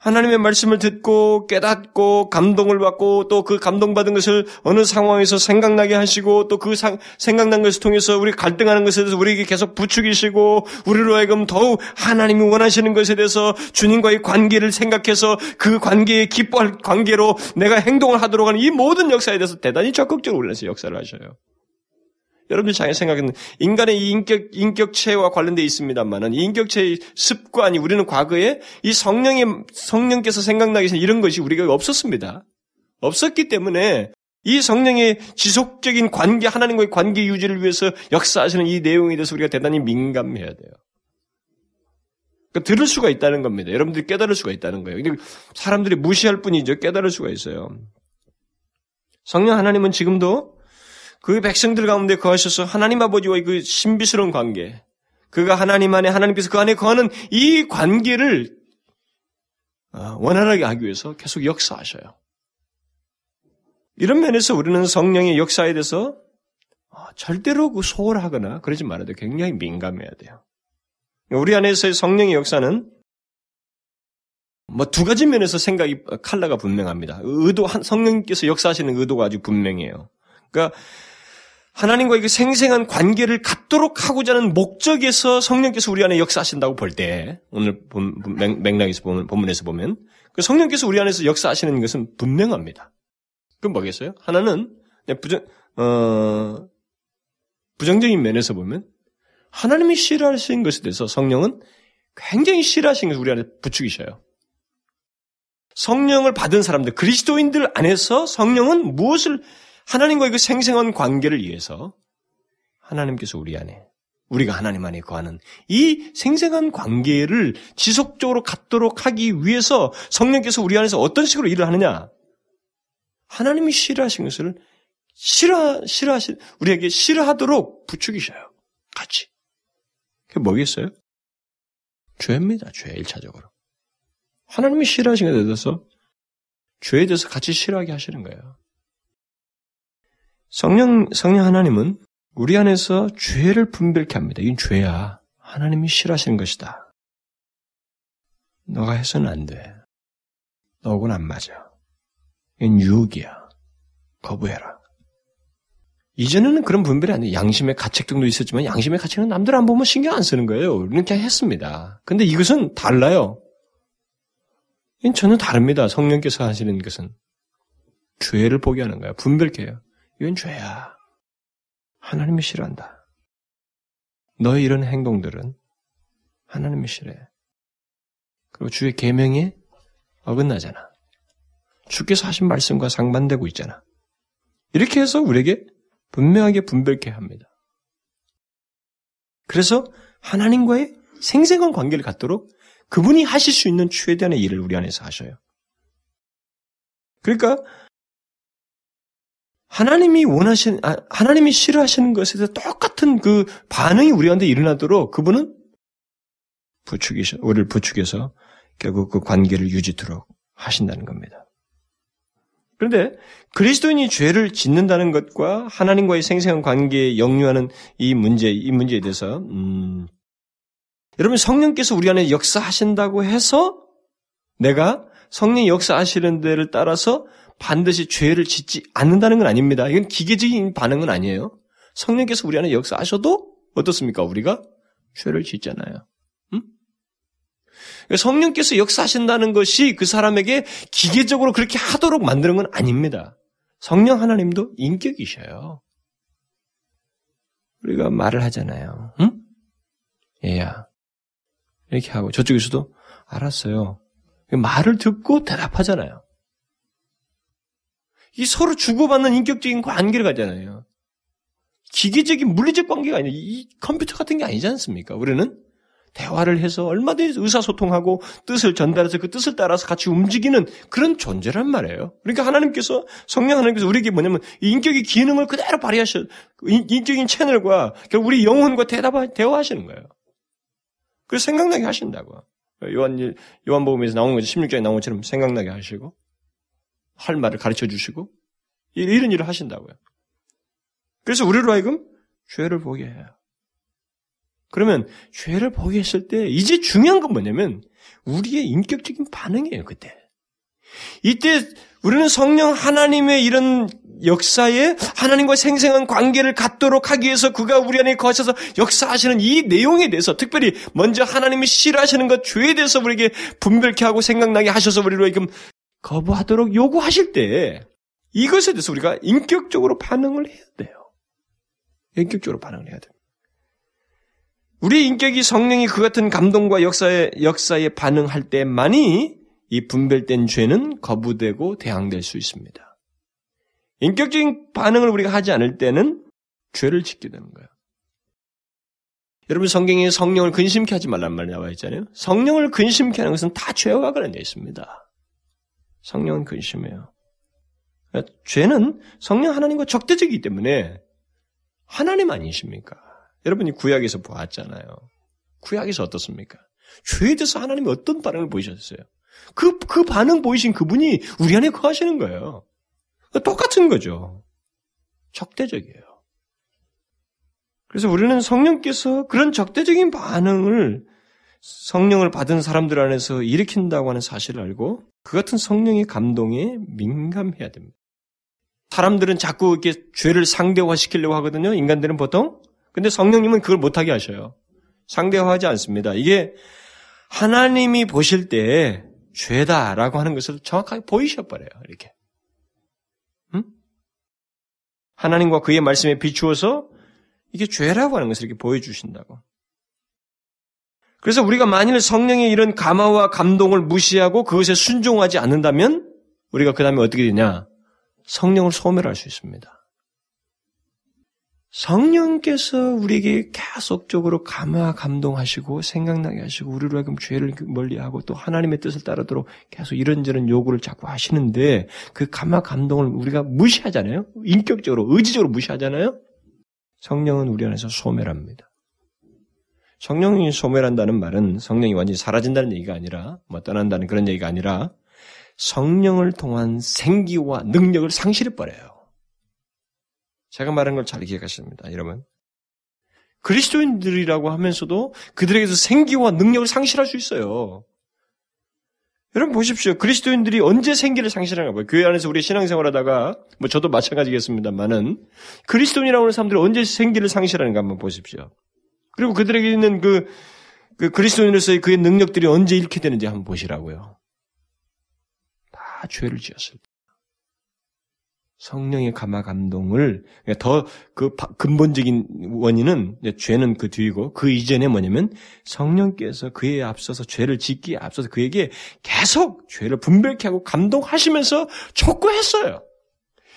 Speaker 1: 하나님의 말씀을 듣고 깨닫고 감동을 받고 또 그 감동받은 것을 어느 상황에서 생각나게 하시고 또 그 생각난 것을 통해서 우리 갈등하는 것에 대해서 우리에게 계속 부추기시고 우리로 하여금 더욱 하나님이 원하시는 것에 대해서 주님과의 관계를 생각해서 그 관계에 기뻐할 관계로 내가 행동을 하도록 하는 이 모든 역사에 대해서 대단히 적극적으로 우리에서 역사를 하셔요. 여러분들 잘 생각하는 인간의 이 인격 인격체와 관련돼 있습니다만은 이 인격체의 습관이 우리는 과거에 이 성령의 성령께서 생각나기 전에 이런 것이 우리가 없었습니다. 없었기 때문에 이 성령의 지속적인 관계 하나님과의 관계 유지를 위해서 역사하시는 이 내용에 대해서 우리가 대단히 민감해야 돼요. 그러니까 들을 수가 있다는 겁니다. 여러분들이 깨달을 수가 있다는 거예요. 근데 사람들이 무시할 뿐이죠. 깨달을 수가 있어요. 성령 하나님은 지금도 그 백성들 가운데 거하셔서 하나님 아버지와의 그 신비스러운 관계, 그가 하나님 안에 하나님께서 그 안에 거하는 이 관계를 어, 원활하게 하기 위해서 계속 역사하셔요. 이런 면에서 우리는 성령의 역사에 대해서 어, 절대로 그 소홀하거나 그러지 말아야 돼요. 굉장히 민감해야 돼요. 우리 안에서의 성령의 역사는 뭐 두 가지 면에서 생각이 칼라가 분명합니다. 의도 성령께서 역사하시는 의도가 아주 분명해요. 그러니까 하나님과의 그 생생한 관계를 갖도록 하고자 하는 목적에서 성령께서 우리 안에 역사하신다고 볼 때, 오늘 맥락에서 보면, 본문에서 보면, 그 성령께서 우리 안에서 역사하시는 것은 분명합니다. 그건 뭐겠어요? 하나는, 부정, 어, 부정적인 면에서 보면, 하나님이 싫어하시는 것에 대해서 성령은 굉장히 싫어하시는 것을 우리 안에 부추기셔요. 성령을 받은 사람들, 그리스도인들 안에서 성령은 무엇을 하나님과의 그 생생한 관계를 위해서 하나님께서 우리 안에 우리가 하나님 안에 거하는 이 생생한 관계를 지속적으로 갖도록 하기 위해서 성령께서 우리 안에서 어떤 식으로 일을 하느냐? 하나님이 싫어하신 것을 싫어 싫어하신 우리에게 싫어하도록 부추기셔요. 같이. 그게 뭐겠어요? 죄입니다. 죄 일차적으로. 하나님이 싫어하신 것에 대해서 죄에 대해서 같이 싫어하게 하시는 거예요. 성령, 성령 하나님은 우리 안에서 죄를 분별케 합니다. 이건 죄야. 하나님이 싫어하시는 것이다. 너가 해서는 안 돼. 너하고는 안 맞아. 이건 유혹이야. 거부해라. 이전에는 그런 분별이 안 돼. 양심의 가책 등도 있었지만 양심의 가책은 남들 안 보면 신경 안 쓰는 거예요. 우리는 그냥 했습니다. 근데 이것은 달라요. 이건 전혀 다릅니다. 성령께서 하시는 것은. 죄를 보게 하는 거야. 분별케 해요. 이건 죄야. 하나님이 싫어한다. 너의 이런 행동들은 하나님이 싫어해. 그리고 주의 계명에 어긋나잖아. 주께서 하신 말씀과 상반되고 있잖아. 이렇게 해서 우리에게 분명하게 분별케 합니다. 그래서 하나님과의 생생한 관계를 갖도록 그분이 하실 수 있는 최대한의 일을 우리 안에서 하셔요. 그러니까 하나님이 원하신, 아, 하나님이 싫어하시는 것에 대해서 똑같은 그 반응이 우리한테 일어나도록 그분은 부추기셔, 우리를 부추겨서 결국 그 관계를 유지토록 하신다는 겁니다. 그런데 그리스도인이 죄를 짓는다는 것과 하나님과의 생생한 관계에 역류하는 이 문제, 이 문제에 대해서, 음, 여러분 성령께서 우리 안에 역사하신다고 해서 내가 성령 역사하시는 데를 따라서 반드시 죄를 짓지 않는다는 건 아닙니다. 이건 기계적인 반응은 아니에요. 성령께서 우리 안에 역사하셔도 어떻습니까? 우리가 죄를 짓잖아요. 음? 성령께서 역사하신다는 것이 그 사람에게 기계적으로 그렇게 하도록 만드는 건 아닙니다. 성령 하나님도 인격이셔요. 우리가 말을 하잖아요. 응? 얘야. 이렇게 하고 저쪽에서도 알았어요. 말을 듣고 대답하잖아요. 이 서로 주고받는 인격적인 관계를 가잖아요. 기계적인 물리적 관계가 아니라 이 컴퓨터 같은 게 아니지 않습니까? 우리는 대화를 해서 얼마든지 의사소통하고 뜻을 전달해서 그 뜻을 따라서 같이 움직이는 그런 존재란 말이에요. 그러니까 하나님께서 성령 하나님께서 우리에게 뭐냐면 인격의 기능을 그대로 발휘하셔 인격인 채널과 우리 영혼과 대답 대화하시는 거예요. 그래서 생각나게 하신다고. 요한, 요한복음에서 나온 거죠. 16장에 나온 것처럼 생각나게 하시고, 할 말을 가르쳐 주시고, 이런 일을 하신다고요. 그래서 우리로 하여금 죄를 보게 해요. 그러면 죄를 보게 했을 때 이제 중요한 건 뭐냐면 우리의 인격적인 반응이에요, 그때. 이때 우리는 성령 하나님의 이런 역사에 하나님과 생생한 관계를 갖도록 하기 위해서 그가 우리 안에 거하셔서 역사하시는 이 내용에 대해서 특별히 먼저 하나님이 싫어하시는 것 죄에 대해서 우리에게 분별케 하고 생각나게 하셔서 우리로 지금 거부하도록 요구하실 때 이것에 대해서 우리가 인격적으로 반응을 해야 돼요. 인격적으로 반응을 해야 돼요. 우리 인격이 성령이 그 같은 감동과 역사에, 역사에 반응할 때만이 이 분별된 죄는 거부되고 대항될 수 있습니다. 인격적인 반응을 우리가 하지 않을 때는 죄를 짓게 되는 거예요. 여러분 성경에 성령을 근심케 하지 말란 말이 나와 있잖아요. 성령을 근심케 하는 것은 다 죄와 관련되어 있습니다. 성령은 근심해요. 죄는 성령 하나님과 적대적이기 때문에 하나님 아니십니까? 여러분이 구약에서 보았잖아요. 구약에서 어떻습니까? 죄에 대해서 하나님이 어떤 반응을 보이셨어요? 그, 그 반응 보이신 그분이 우리 안에 거하시는 거예요. 똑같은 거죠. 적대적이에요. 그래서 우리는 성령께서 그런 적대적인 반응을 성령을 받은 사람들 안에서 일으킨다고 하는 사실을 알고 그 같은 성령의 감동에 민감해야 됩니다. 사람들은 자꾸 이렇게 죄를 상대화시키려고 하거든요. 인간들은 보통. 근데 성령님은 그걸 못하게 하셔요. 상대화하지 않습니다. 이게 하나님이 보실 때 죄다라고 하는 것을 정확하게 보이셔버려요. 이렇게. 응? 하나님과 그의 말씀에 비추어서 이게 죄라고 하는 것을 이렇게 보여주신다고. 그래서 우리가 만일 성령의 이런 감화와 감동을 무시하고 그것에 순종하지 않는다면 우리가 그 다음에 어떻게 되냐? 성령을 소멸할 수 있습니다. 성령께서 우리에게 계속적으로 감화 감동하시고 생각나게 하시고 우리로 하여금 죄를 멀리하고 또 하나님의 뜻을 따르도록 계속 이런저런 요구를 자꾸 하시는데 그 감화 감동을 우리가 무시하잖아요. 인격적으로 의지적으로 무시하잖아요. 성령은 우리 안에서 소멸합니다. 성령이 소멸한다는 말은 성령이 완전히 사라진다는 얘기가 아니라 뭐 떠난다는 그런 얘기가 아니라 성령을 통한 생기와 능력을 상실해 버려요. 제가 말한 걸 잘 기억하십니다, 여러분. 그리스도인들이라고 하면서도 그들에게서 생기와 능력을 상실할 수 있어요. 여러분 보십시오. 그리스도인들이 언제 생기를 상실하는가 봐요. 교회 안에서 우리 신앙생활 하다가, 뭐 저도 마찬가지겠습니다만은, 그리스도인이라고 하는 사람들이 언제 생기를 상실하는가 한번 보십시오. 그리고 그들에게 있는 그, 그 그리스도인으로서의 그의 능력들이 언제 잃게 되는지 한번 보시라고요. 다 죄를 지었을 때. 성령의 감화 감동을 그러니까 더그 근본적인 원인은 죄는 그 뒤이고 그 이전에 뭐냐면 성령께서 그에 앞서서 죄를 짓기에 앞서서 그에게 계속 죄를 분별케 하고 감동하시면서 촉구했어요.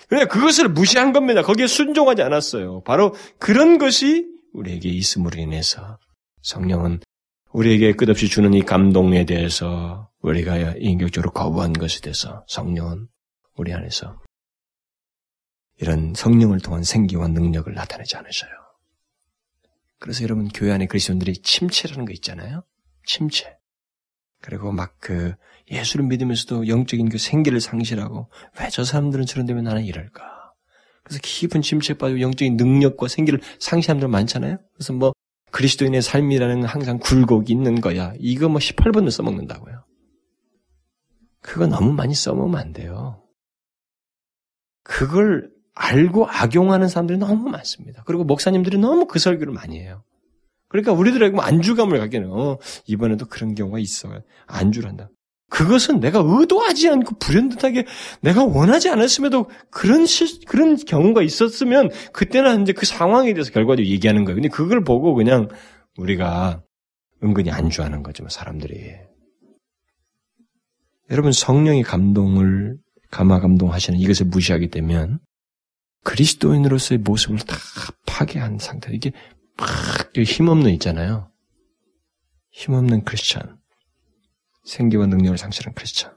Speaker 1: 그냥 그것을 무시한 겁니다. 거기에 순종하지 않았어요. 바로 그런 것이 우리에게 있음으로 인해서 성령은 우리에게 끝없이 주는 이 감동에 대해서 우리가 인격적으로 거부한 것에 대해서 성령은 우리 안에서 이런 성령을 통한 생기와 능력을 나타내지 않으셔요. 그래서 여러분 교회 안에 그리스도인들이 침체라는 거 있잖아요. 침체. 그리고 막 그 예수를 믿으면서도 영적인 그 생기를 상실하고 왜 저 사람들은 저런 데면 나는 이럴까? 그래서 깊은 침체에 빠지고 영적인 능력과 생기를 상실한 사람들 많잖아요. 그래서 뭐 그리스도인의 삶이라는 항상 굴곡이 있는 거야. 이거 뭐 18번을 써먹는다고요. 그거 너무 많이 써먹으면 안 돼요. 그걸 알고 악용하는 사람들이 너무 많습니다. 그리고 목사님들이 너무 그 설교를 많이 해요. 그러니까 우리들에게 안주감을 갖게 해요. 어, 이번에도 그런 경우가 있어. 안주를 한다. 그것은 내가 의도하지 않고 불현듯하게 내가 원하지 않았음에도 그런 시, 그런 경우가 있었으면 그때는 이제 그 상황에 대해서 결과적으로 얘기하는 거예요. 근데 그걸 보고 그냥 우리가 은근히 안주하는 거죠, 사람들이. 여러분 성령의 감동을 감화 감동하시는 이것을 무시하게 되면 그리스도인으로서의 모습을 다 파괴한 상태. 이게 막 힘없는 있잖아요. 힘없는 크리스찬. 생기와 능력을 상실한 크리스찬.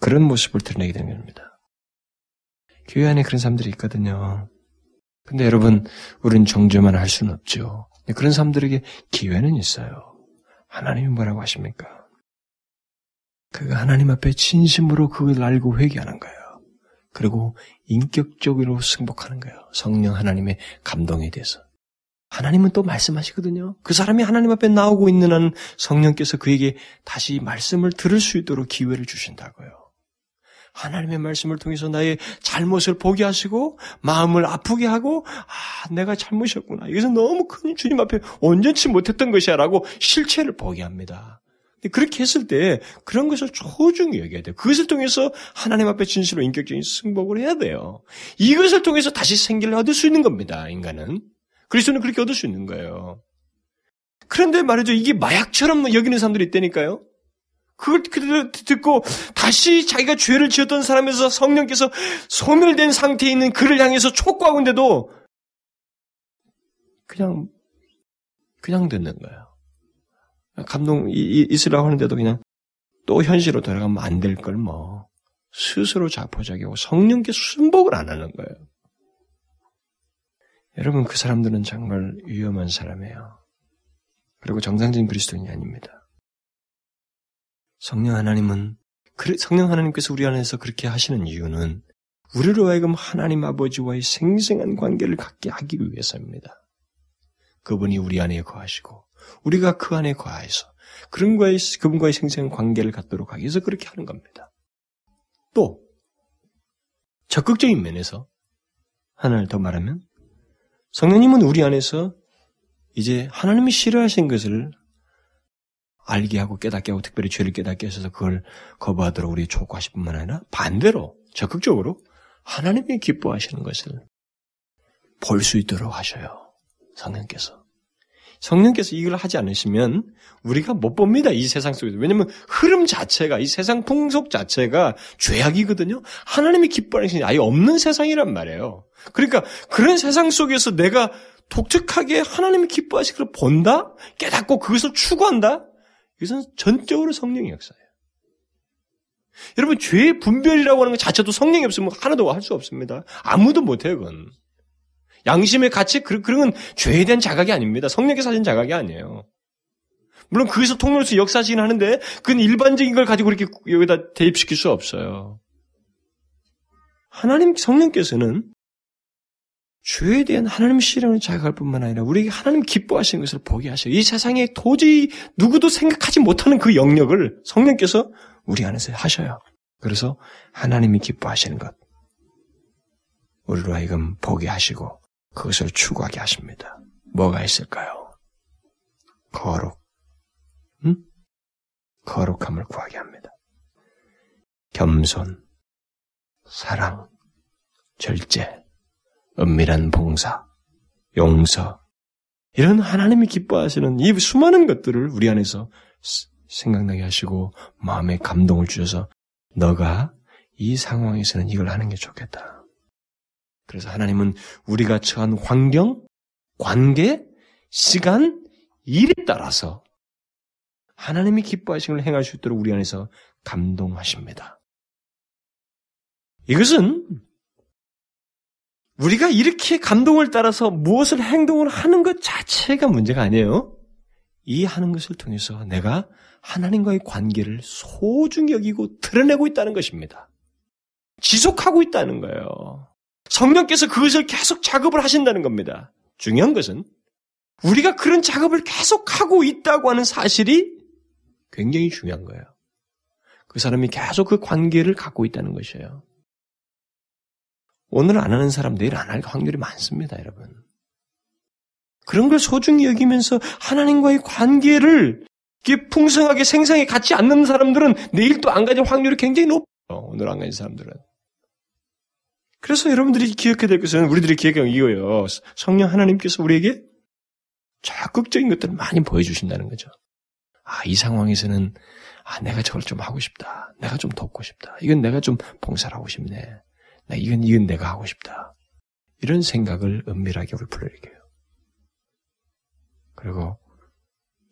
Speaker 1: 그런 모습을 드러내게 되는 겁니다. 교회 안에 그런 사람들이 있거든요. 근데 여러분, 우리는 정죄만 할 수는 없죠. 그런 사람들에게 기회는 있어요. 하나님이 뭐라고 하십니까? 그가 하나님 앞에 진심으로 그걸 알고 회개하는 거예요. 그리고 인격적으로 승복하는 거예요. 성령 하나님의 감동에 대해서. 하나님은 또 말씀하시거든요. 그 사람이 하나님 앞에 나오고 있는 한 성령께서 그에게 다시 말씀을 들을 수 있도록 기회를 주신다고요. 하나님의 말씀을 통해서 나의 잘못을 보게 하시고 마음을 아프게 하고 아 내가 잘못이었구나. 이것은 너무 큰 주님 앞에 온전치 못했던 것이야라고 실체를 보게 합니다. 그렇게 했을 때 그런 것을 소중히 여겨야 돼요. 그것을 통해서 하나님 앞에 진실로 인격적인 승복을 해야 돼요. 이것을 통해서 다시 생기를 얻을 수 있는 겁니다. 인간은. 그리스도는 그렇게 얻을 수 있는 거예요. 그런데 말이죠. 이게 마약처럼 여기는 사람들이 있다니까요. 그걸 듣고 다시 자기가 죄를 지었던 사람에서 성령께서 소멸된 상태에 있는 그를 향해서 촉구하고 있는데도 그냥 그냥 듣는 거예요. 감동 있으라고 하는데도 그냥 또 현실로 돌아가면 안 될 걸 뭐 스스로 자포자기하고 성령께 순복을 안 하는 거예요. 여러분 그 사람들은 정말 위험한 사람이에요. 그리고 정상적인 그리스도인이 아닙니다. 성령 하나님은 성령 하나님께서 우리 안에서 그렇게 하시는 이유는 우리로 하여금 하나님 아버지와의 생생한 관계를 갖게 하기 위해서입니다. 그분이 우리 안에 거하시고 우리가 그 안에 거하여서 거에 그분과의 생생한 관계를 갖도록 하기 위해서 그렇게 하는 겁니다. 또 적극적인 면에서 하나를 더 말하면 성령님은 우리 안에서 이제 하나님이 싫어하신 것을 알게 하고 깨닫게 하고 특별히 죄를 깨닫게 하셔서 그걸 거부하도록 우리 촉구하실 뿐만 아니라 반대로 적극적으로 하나님이 기뻐하시는 것을 볼 수 있도록 하셔요. 성령께서. 성령께서 이걸 하지 않으시면 우리가 못 봅니다. 이 세상 속에서. 왜냐하면 흐름 자체가 이 세상 풍속 자체가 죄악이거든요. 하나님이 기뻐하시는 아예 없는 세상이란 말이에요. 그러니까 그런 세상 속에서 내가 독특하게 하나님이 기뻐하시는 걸 본다? 깨닫고 그것을 추구한다? 이것은 전적으로 성령의 역사예요. 여러분, 죄의 분별이라고 하는 것 자체도 성령이 없으면 하나도 할 수 없습니다. 아무도 못해요, 그건. 양심의 가치, 그런 건 죄에 대한 자각이 아닙니다. 성령께서 하신 자각이 아니에요. 물론 거기서 통로로서 역사하시긴 하는데, 그건 일반적인 걸 가지고 이렇게 여기다 대입시킬 수 없어요. 하나님 성령께서는 죄에 대한 하나님 실현을 자각할 뿐만 아니라 우리에게 하나님 기뻐하시는 것을 보게 하셔요. 이 세상에 도저히 누구도 생각하지 못하는 그 영역을 성령께서 우리 안에서 하셔요. 그래서 하나님이 기뻐하시는 것, 우리로 하여금 보게 하시고 그것을 추구하게 하십니다. 뭐가 있을까요? 거룩. 응? 거룩함을 구하게 합니다. 겸손, 사랑, 절제, 은밀한 봉사, 용서, 이런 하나님이 기뻐하시는 이 수많은 것들을 우리 안에서 생각나게 하시고 마음에 감동을 주셔서 너가 이 상황에서는 이걸 하는 게 좋겠다. 그래서 하나님은 우리가 처한 환경, 관계, 시간, 일에 따라서 하나님이 기뻐하신 걸 행할 수 있도록 우리 안에서 감동하십니다. 이것은 우리가 이렇게 감동을 따라서 무엇을 행동을 하는 것 자체가 문제가 아니에요. 이 하는 것을 통해서 내가 하나님과의 관계를 소중히 여기고 드러내고 있다는 것입니다. 지속하고 있다는 거예요. 성령께서 그것을 계속 작업을 하신다는 겁니다. 중요한 것은 우리가 그런 작업을 계속 하고 있다고 하는 사실이 굉장히 중요한 거예요. 그 사람이 계속 그 관계를 갖고 있다는 것이에요. 오늘 안 하는 사람 내일 안 할 확률이 많습니다, 여러분. 그런 걸 소중히 여기면서 하나님과의 관계를 풍성하게 생생히 갖지 않는 사람들은 내일 또 안 가질 확률이 굉장히 높아요. 오늘 안 가진 사람들은. 그래서 여러분들이 기억해야 될 것은 우리들이 기억하는 이거예요. 성령 하나님께서 우리에게 적극적인 것들을 많이 보여주신다는 거죠. 아, 이 상황에서는, 아, 내가 저걸 좀 하고 싶다. 내가 좀 돕고 싶다. 이건 내가 좀 봉사를 하고 싶네. 나 이건, 이건 내가 하고 싶다. 이런 생각을 은밀하게 불러일게요. 그리고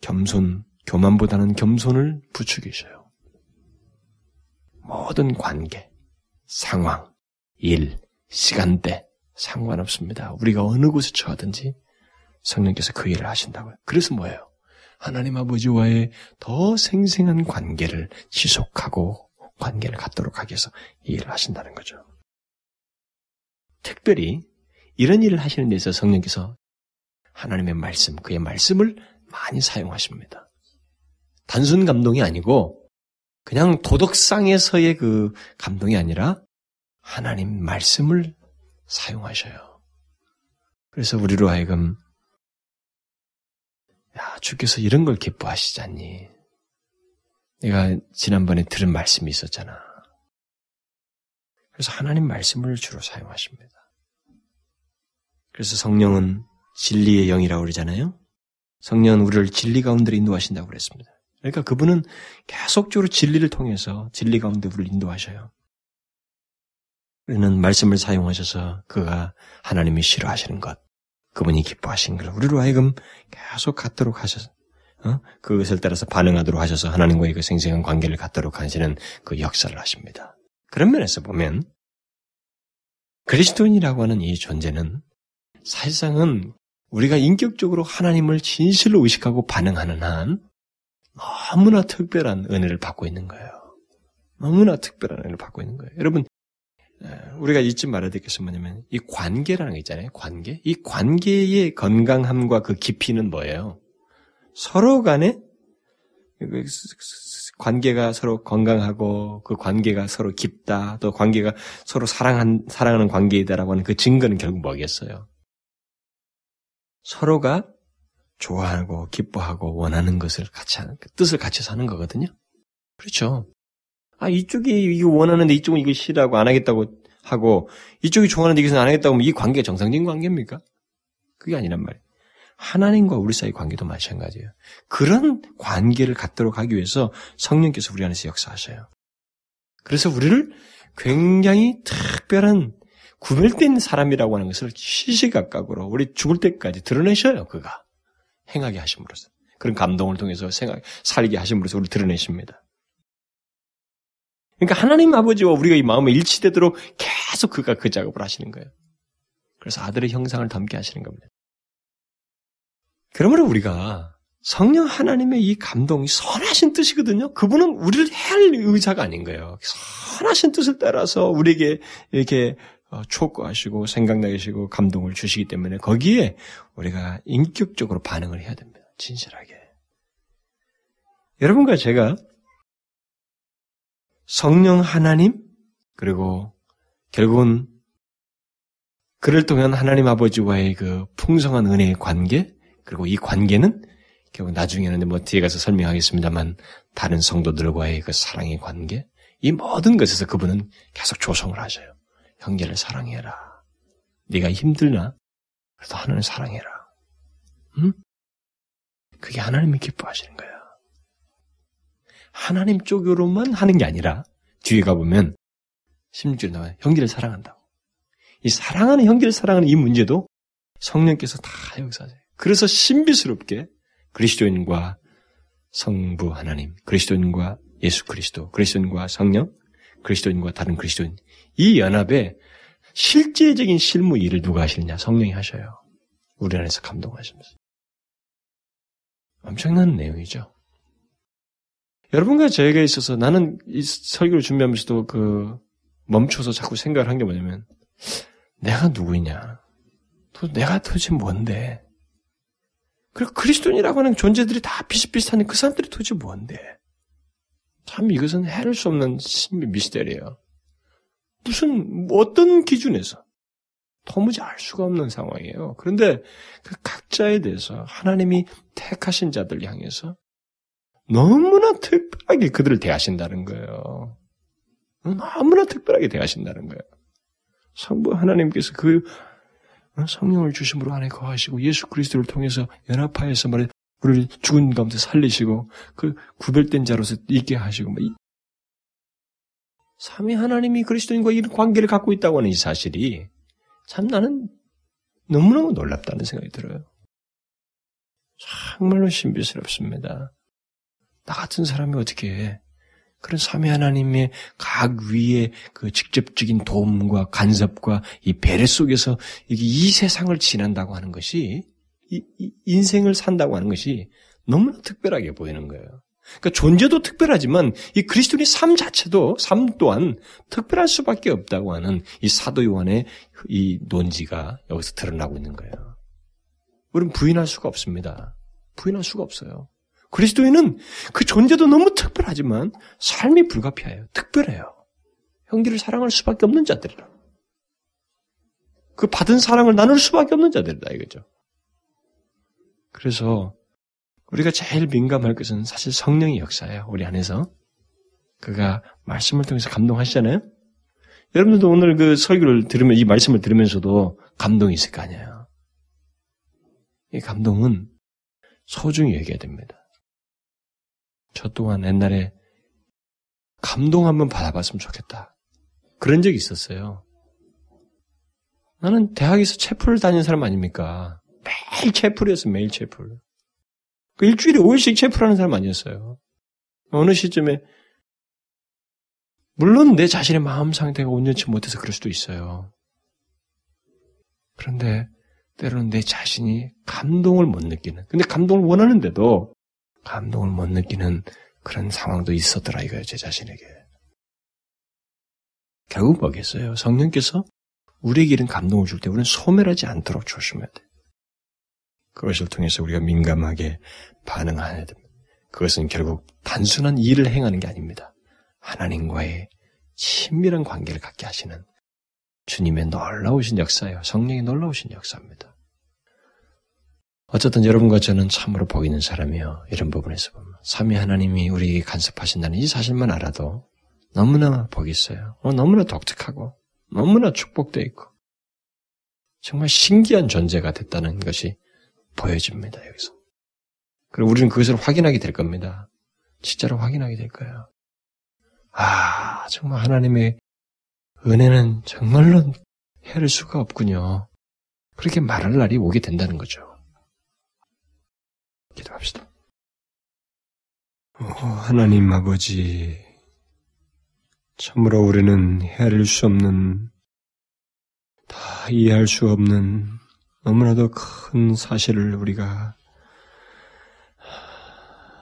Speaker 1: 겸손, 교만보다는 겸손을 부추기셔요. 모든 관계, 상황, 일, 시간대 상관없습니다. 우리가 어느 곳에 처하든지 성령께서 그 일을 하신다고요. 그래서 뭐예요? 하나님 아버지와의 더 생생한 관계를 지속하고 관계를 갖도록 하기 위해서 이 일을 하신다는 거죠. 특별히 이런 일을 하시는 데 있어서 성령께서 하나님의 말씀, 그의 말씀을 많이 사용하십니다. 단순 감동이 아니고 그냥 도덕상에서의 그 감동이 아니라 하나님 말씀을 사용하셔요. 그래서 우리로 하여금 야, 주께서 이런 걸 기뻐하시지 않니? 내가 지난번에 들은 말씀이 있었잖아. 그래서 하나님 말씀을 주로 사용하십니다. 그래서 성령은 진리의 영이라고 그러잖아요. 성령은 우리를 진리 가운데로 인도하신다고 그랬습니다. 그러니까 그분은 계속적으로 진리를 통해서 진리 가운데 우리를 인도하셔요. 우리는 말씀을 사용하셔서 그가 하나님이 싫어하시는 것, 그분이 기뻐하신 걸 우리로 하여금 계속 갖도록 하셔서 어? 그것을 따라서 반응하도록 하셔서 하나님과의 그 생생한 관계를 갖도록 하시는 그 역사를 하십니다. 그런 면에서 보면 그리스도인이라고 하는 이 존재는 사실상은 우리가 인격적으로 하나님을 진실로 의식하고 반응하는 한 너무나 특별한 은혜를 받고 있는 거예요. 너무나 특별한 은혜를 받고 있는 거예요. 여러분, 우리가 잊지 말아야 될 것은 뭐냐면 이 관계라는 게 있잖아요. 관계. 이 관계의 건강함과 그 깊이는 뭐예요? 서로 간에 그 관계가 서로 건강하고 그 관계가 서로 깊다. 또 관계가 서로 사랑한 사랑하는 관계이다라고 하는 그 증거는 결국 뭐겠어요? 서로가 좋아하고 기뻐하고 원하는 것을 같이 하는 그 뜻을 같이 사는 거거든요. 그렇죠. 아 이쪽이 이거 원하는데 이쪽은 이거 싫어하고 안 하겠다고 하고 이쪽이 좋아하는데 이것은 안 하겠다고 하면 이 관계가 정상적인 관계입니까? 그게 아니란 말이에요. 하나님과 우리 사이 관계도 마찬가지예요. 그런 관계를 갖도록 하기 위해서 성령께서 우리 안에서 역사하셔요. 그래서 우리를 굉장히 특별한 구별된 사람이라고 하는 것을 시시각각으로 우리 죽을 때까지 드러내셔요. 그가 행하게 하심으로써 그런 감동을 통해서 생각 살게 하심으로써 우리 드러내십니다. 그러니까 하나님 아버지와 우리가 이 마음에 일치되도록 계속 그가 그 작업을 하시는 거예요. 그래서 아들의 형상을 담게 하시는 겁니다. 그러므로 우리가 성령 하나님의 이 감동이 선하신 뜻이거든요. 그분은 우리를 해할 의사가 아닌 거예요. 선하신 뜻을 따라서 우리에게 이렇게 어, 촉구하시고 생각나게 하시고 감동을 주시기 때문에 거기에 우리가 인격적으로 반응을 해야 됩니다. 진실하게. 여러분과 제가 성령 하나님 그리고 결국은 그를 통한 하나님 아버지와의 그 풍성한 은혜의 관계 그리고 이 관계는 결국 나중에는 뭐 뒤에 가서 설명하겠습니다만 다른 성도들과의 그 사랑의 관계 이 모든 것에서 그분은 계속 조성을 하셔요. 형제를 사랑해라. 네가 힘들나? 그래도 하나님 사랑해라. 응? 그게 하나님이 기뻐하시는 거야. 하나님 쪽으로만 하는 게 아니라 뒤에 가보면 16절에 나와요. 형제를 사랑한다고. 이 사랑하는 형제를 사랑하는 이 문제도 성령께서 다 역사하세요. 그래서 신비스럽게 그리스도인과 성부 하나님, 그리스도인과 예수 그리스도, 그리스도인과 성령, 그리스도인과 다른 그리스도인 이 연합에 실제적인 실무 일을 누가 하시느냐? 성령이 하셔요. 우리 안에서 감동하시면서. 엄청난 내용이죠. 여러분과 저에게 있어서 나는 이 설교를 준비하면서도 그 멈춰서 자꾸 생각을 한 게 뭐냐면 내가 누구냐? 도 내가 도대체 뭔데? 그리고 그리스도인이라고 하는 존재들이 다 비슷비슷한 그 사람들이 도대체 뭔데? 참 이것은 해를 수 없는 신비 미스테리예요. 무슨 어떤 기준에서 도무지 알 수가 없는 상황이에요. 그런데 그 각자에 대해서 하나님이 택하신 자들 향해서 너무나 특별하게 그들을 대하신다는 거예요. 너무나 특별하게 대하신다는 거예요. 성부 하나님께서 그 성령을 주심으로 안에 거하시고 예수 그리스도를 통해서 연합하여서 말해 우리를 죽은 가운데 살리시고 그 구별된 자로서 있게 하시고 삼위 하나님이 그리스도인과 이런 관계를 갖고 있다고 하는 이 사실이 참 나는 너무너무 놀랍다는 생각이 들어요. 정말로 신비스럽습니다. 나 같은 사람이 어떻게 그런 삼위 하나님의 각 위에 그 직접적인 도움과 간섭과 이 배려 속에서 이 세상을 지난다고 하는 것이 이, 이 인생을 산다고 하는 것이 너무나 특별하게 보이는 거예요. 그러니까 존재도 특별하지만 이 그리스도인의 삶 자체도 삶 또한 특별할 수밖에 없다고 하는 이 사도 요한의 이 논지가 여기서 드러나고 있는 거예요. 우리는 부인할 수가 없습니다. 부인할 수가 없어요. 그리스도인은 그 존재도 너무 특별하지만 삶이 불가피해요. 특별해요. 형제를 사랑할 수밖에 없는 자들이라. 그 받은 사랑을 나눌 수밖에 없는 자들이다 이거죠. 그래서 우리가 제일 민감할 것은 사실 성령의 역사예요. 우리 안에서. 그가 말씀을 통해서 감동하시잖아요. 여러분들도 오늘 그 설교를 들으면 이 말씀을 들으면서도 감동이 있을 거 아니에요. 이 감동은 소중히 얘기해야 됩니다. 저 또한 옛날에 감동 한번 받아봤으면 좋겠다. 그런 적이 있었어요. 나는 대학에서 채플을 다닌 사람 아닙니까? 매일 채플이었어, 매일 채플. 그 일주일에 5일씩 체프라는 사람 아니었어요. 어느 시점에 물론 내 자신의 마음 상태가 온전치 못해서 그럴 수도 있어요. 그런데 때로는 내 자신이 감동을 못 느끼는, 근데 감동을 원하는데도 감동을 못 느끼는 그런 상황도 있었더라 이거예요, 제 자신에게. 결국 뭐겠어요? 성령께서 우리에게 이런 감동을 줄 때 우리는 소멸하지 않도록 조심해야 돼. 그것을 통해서 우리가 민감하게 반응해야 됩니다. 그것은 결국 단순한 일을 행하는 게 아닙니다. 하나님과의 친밀한 관계를 갖게 하시는 주님의 놀라우신 역사예요. 성령의 놀라우신 역사입니다. 어쨌든 여러분과 저는 참으로 복 있는 사람이요. 이런 부분에서 보면 삼위 하나님이 우리에게 간섭하신다는 이 사실만 알아도 너무나 복이 있어요. 어, 너무나 독특하고 너무나 축복되어 있고 정말 신기한 존재가 됐다는 것이 보여집니다, 여기서. 그리고 우리는 그것을 확인하게 될 겁니다. 진짜로 확인하게 될 거예요. 아, 정말 하나님의 은혜는 정말로 헤아릴 수가 없군요. 그렇게 말할 날이 오게 된다는 거죠. 기도합시다. 오, 하나님 아버지, 참으로 우리는 헤아릴 수 없는, 다 이해할 수 없는 너무나도 큰 사실을 우리가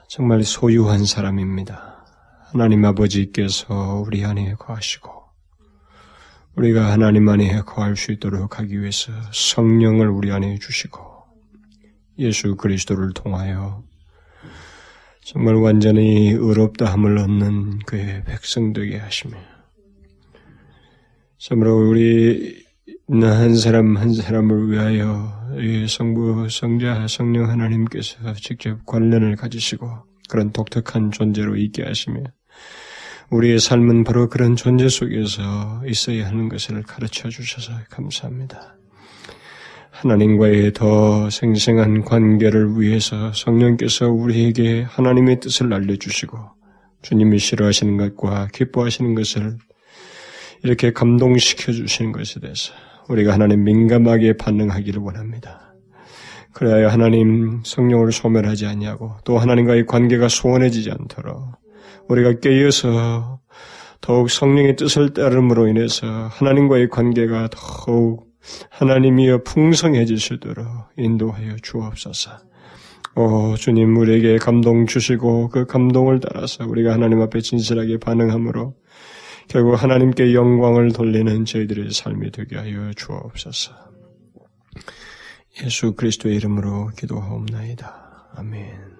Speaker 1: 정말 소유한 사람입니다. 하나님 아버지께서 우리 안에 거하시고 우리가 하나님 안에 거할 수 있도록 하기 위해서 성령을 우리 안에 주시고 예수 그리스도를 통하여 정말 완전히 의롭다함을 얻는 그의 백성 되게 하시며 참으로 우리 한 사람 한 사람을 위하여 성부, 성자, 성령 하나님께서 직접 관련을 가지시고 그런 독특한 존재로 있게 하시며 우리의 삶은 바로 그런 존재 속에서 있어야 하는 것을 가르쳐 주셔서 감사합니다. 하나님과의 더 생생한 관계를 위해서 성령께서 우리에게 하나님의 뜻을 알려주시고 주님이 싫어하시는 것과 기뻐하시는 것을 이렇게 감동시켜 주시는 것에 대해서 우리가 하나님 민감하게 반응하기를 원합니다. 그래야 하나님 성령을 소멸하지 않냐고 또 하나님과의 관계가 소원해지지 않도록 우리가 깨어서 더욱 성령의 뜻을 따름으로 인해서 하나님과의 관계가 더욱 하나님이여 풍성해 지시도록 인도하여 주옵소서. 오, 주님, 우리에게 감동 주시고 그 감동을 따라서 우리가 하나님 앞에 진실하게 반응함으로 결국 하나님께 영광을 돌리는 저희들의 삶이 되게 하여 주옵소서. 예수 그리스도의 이름으로 기도하옵나이다. 아멘.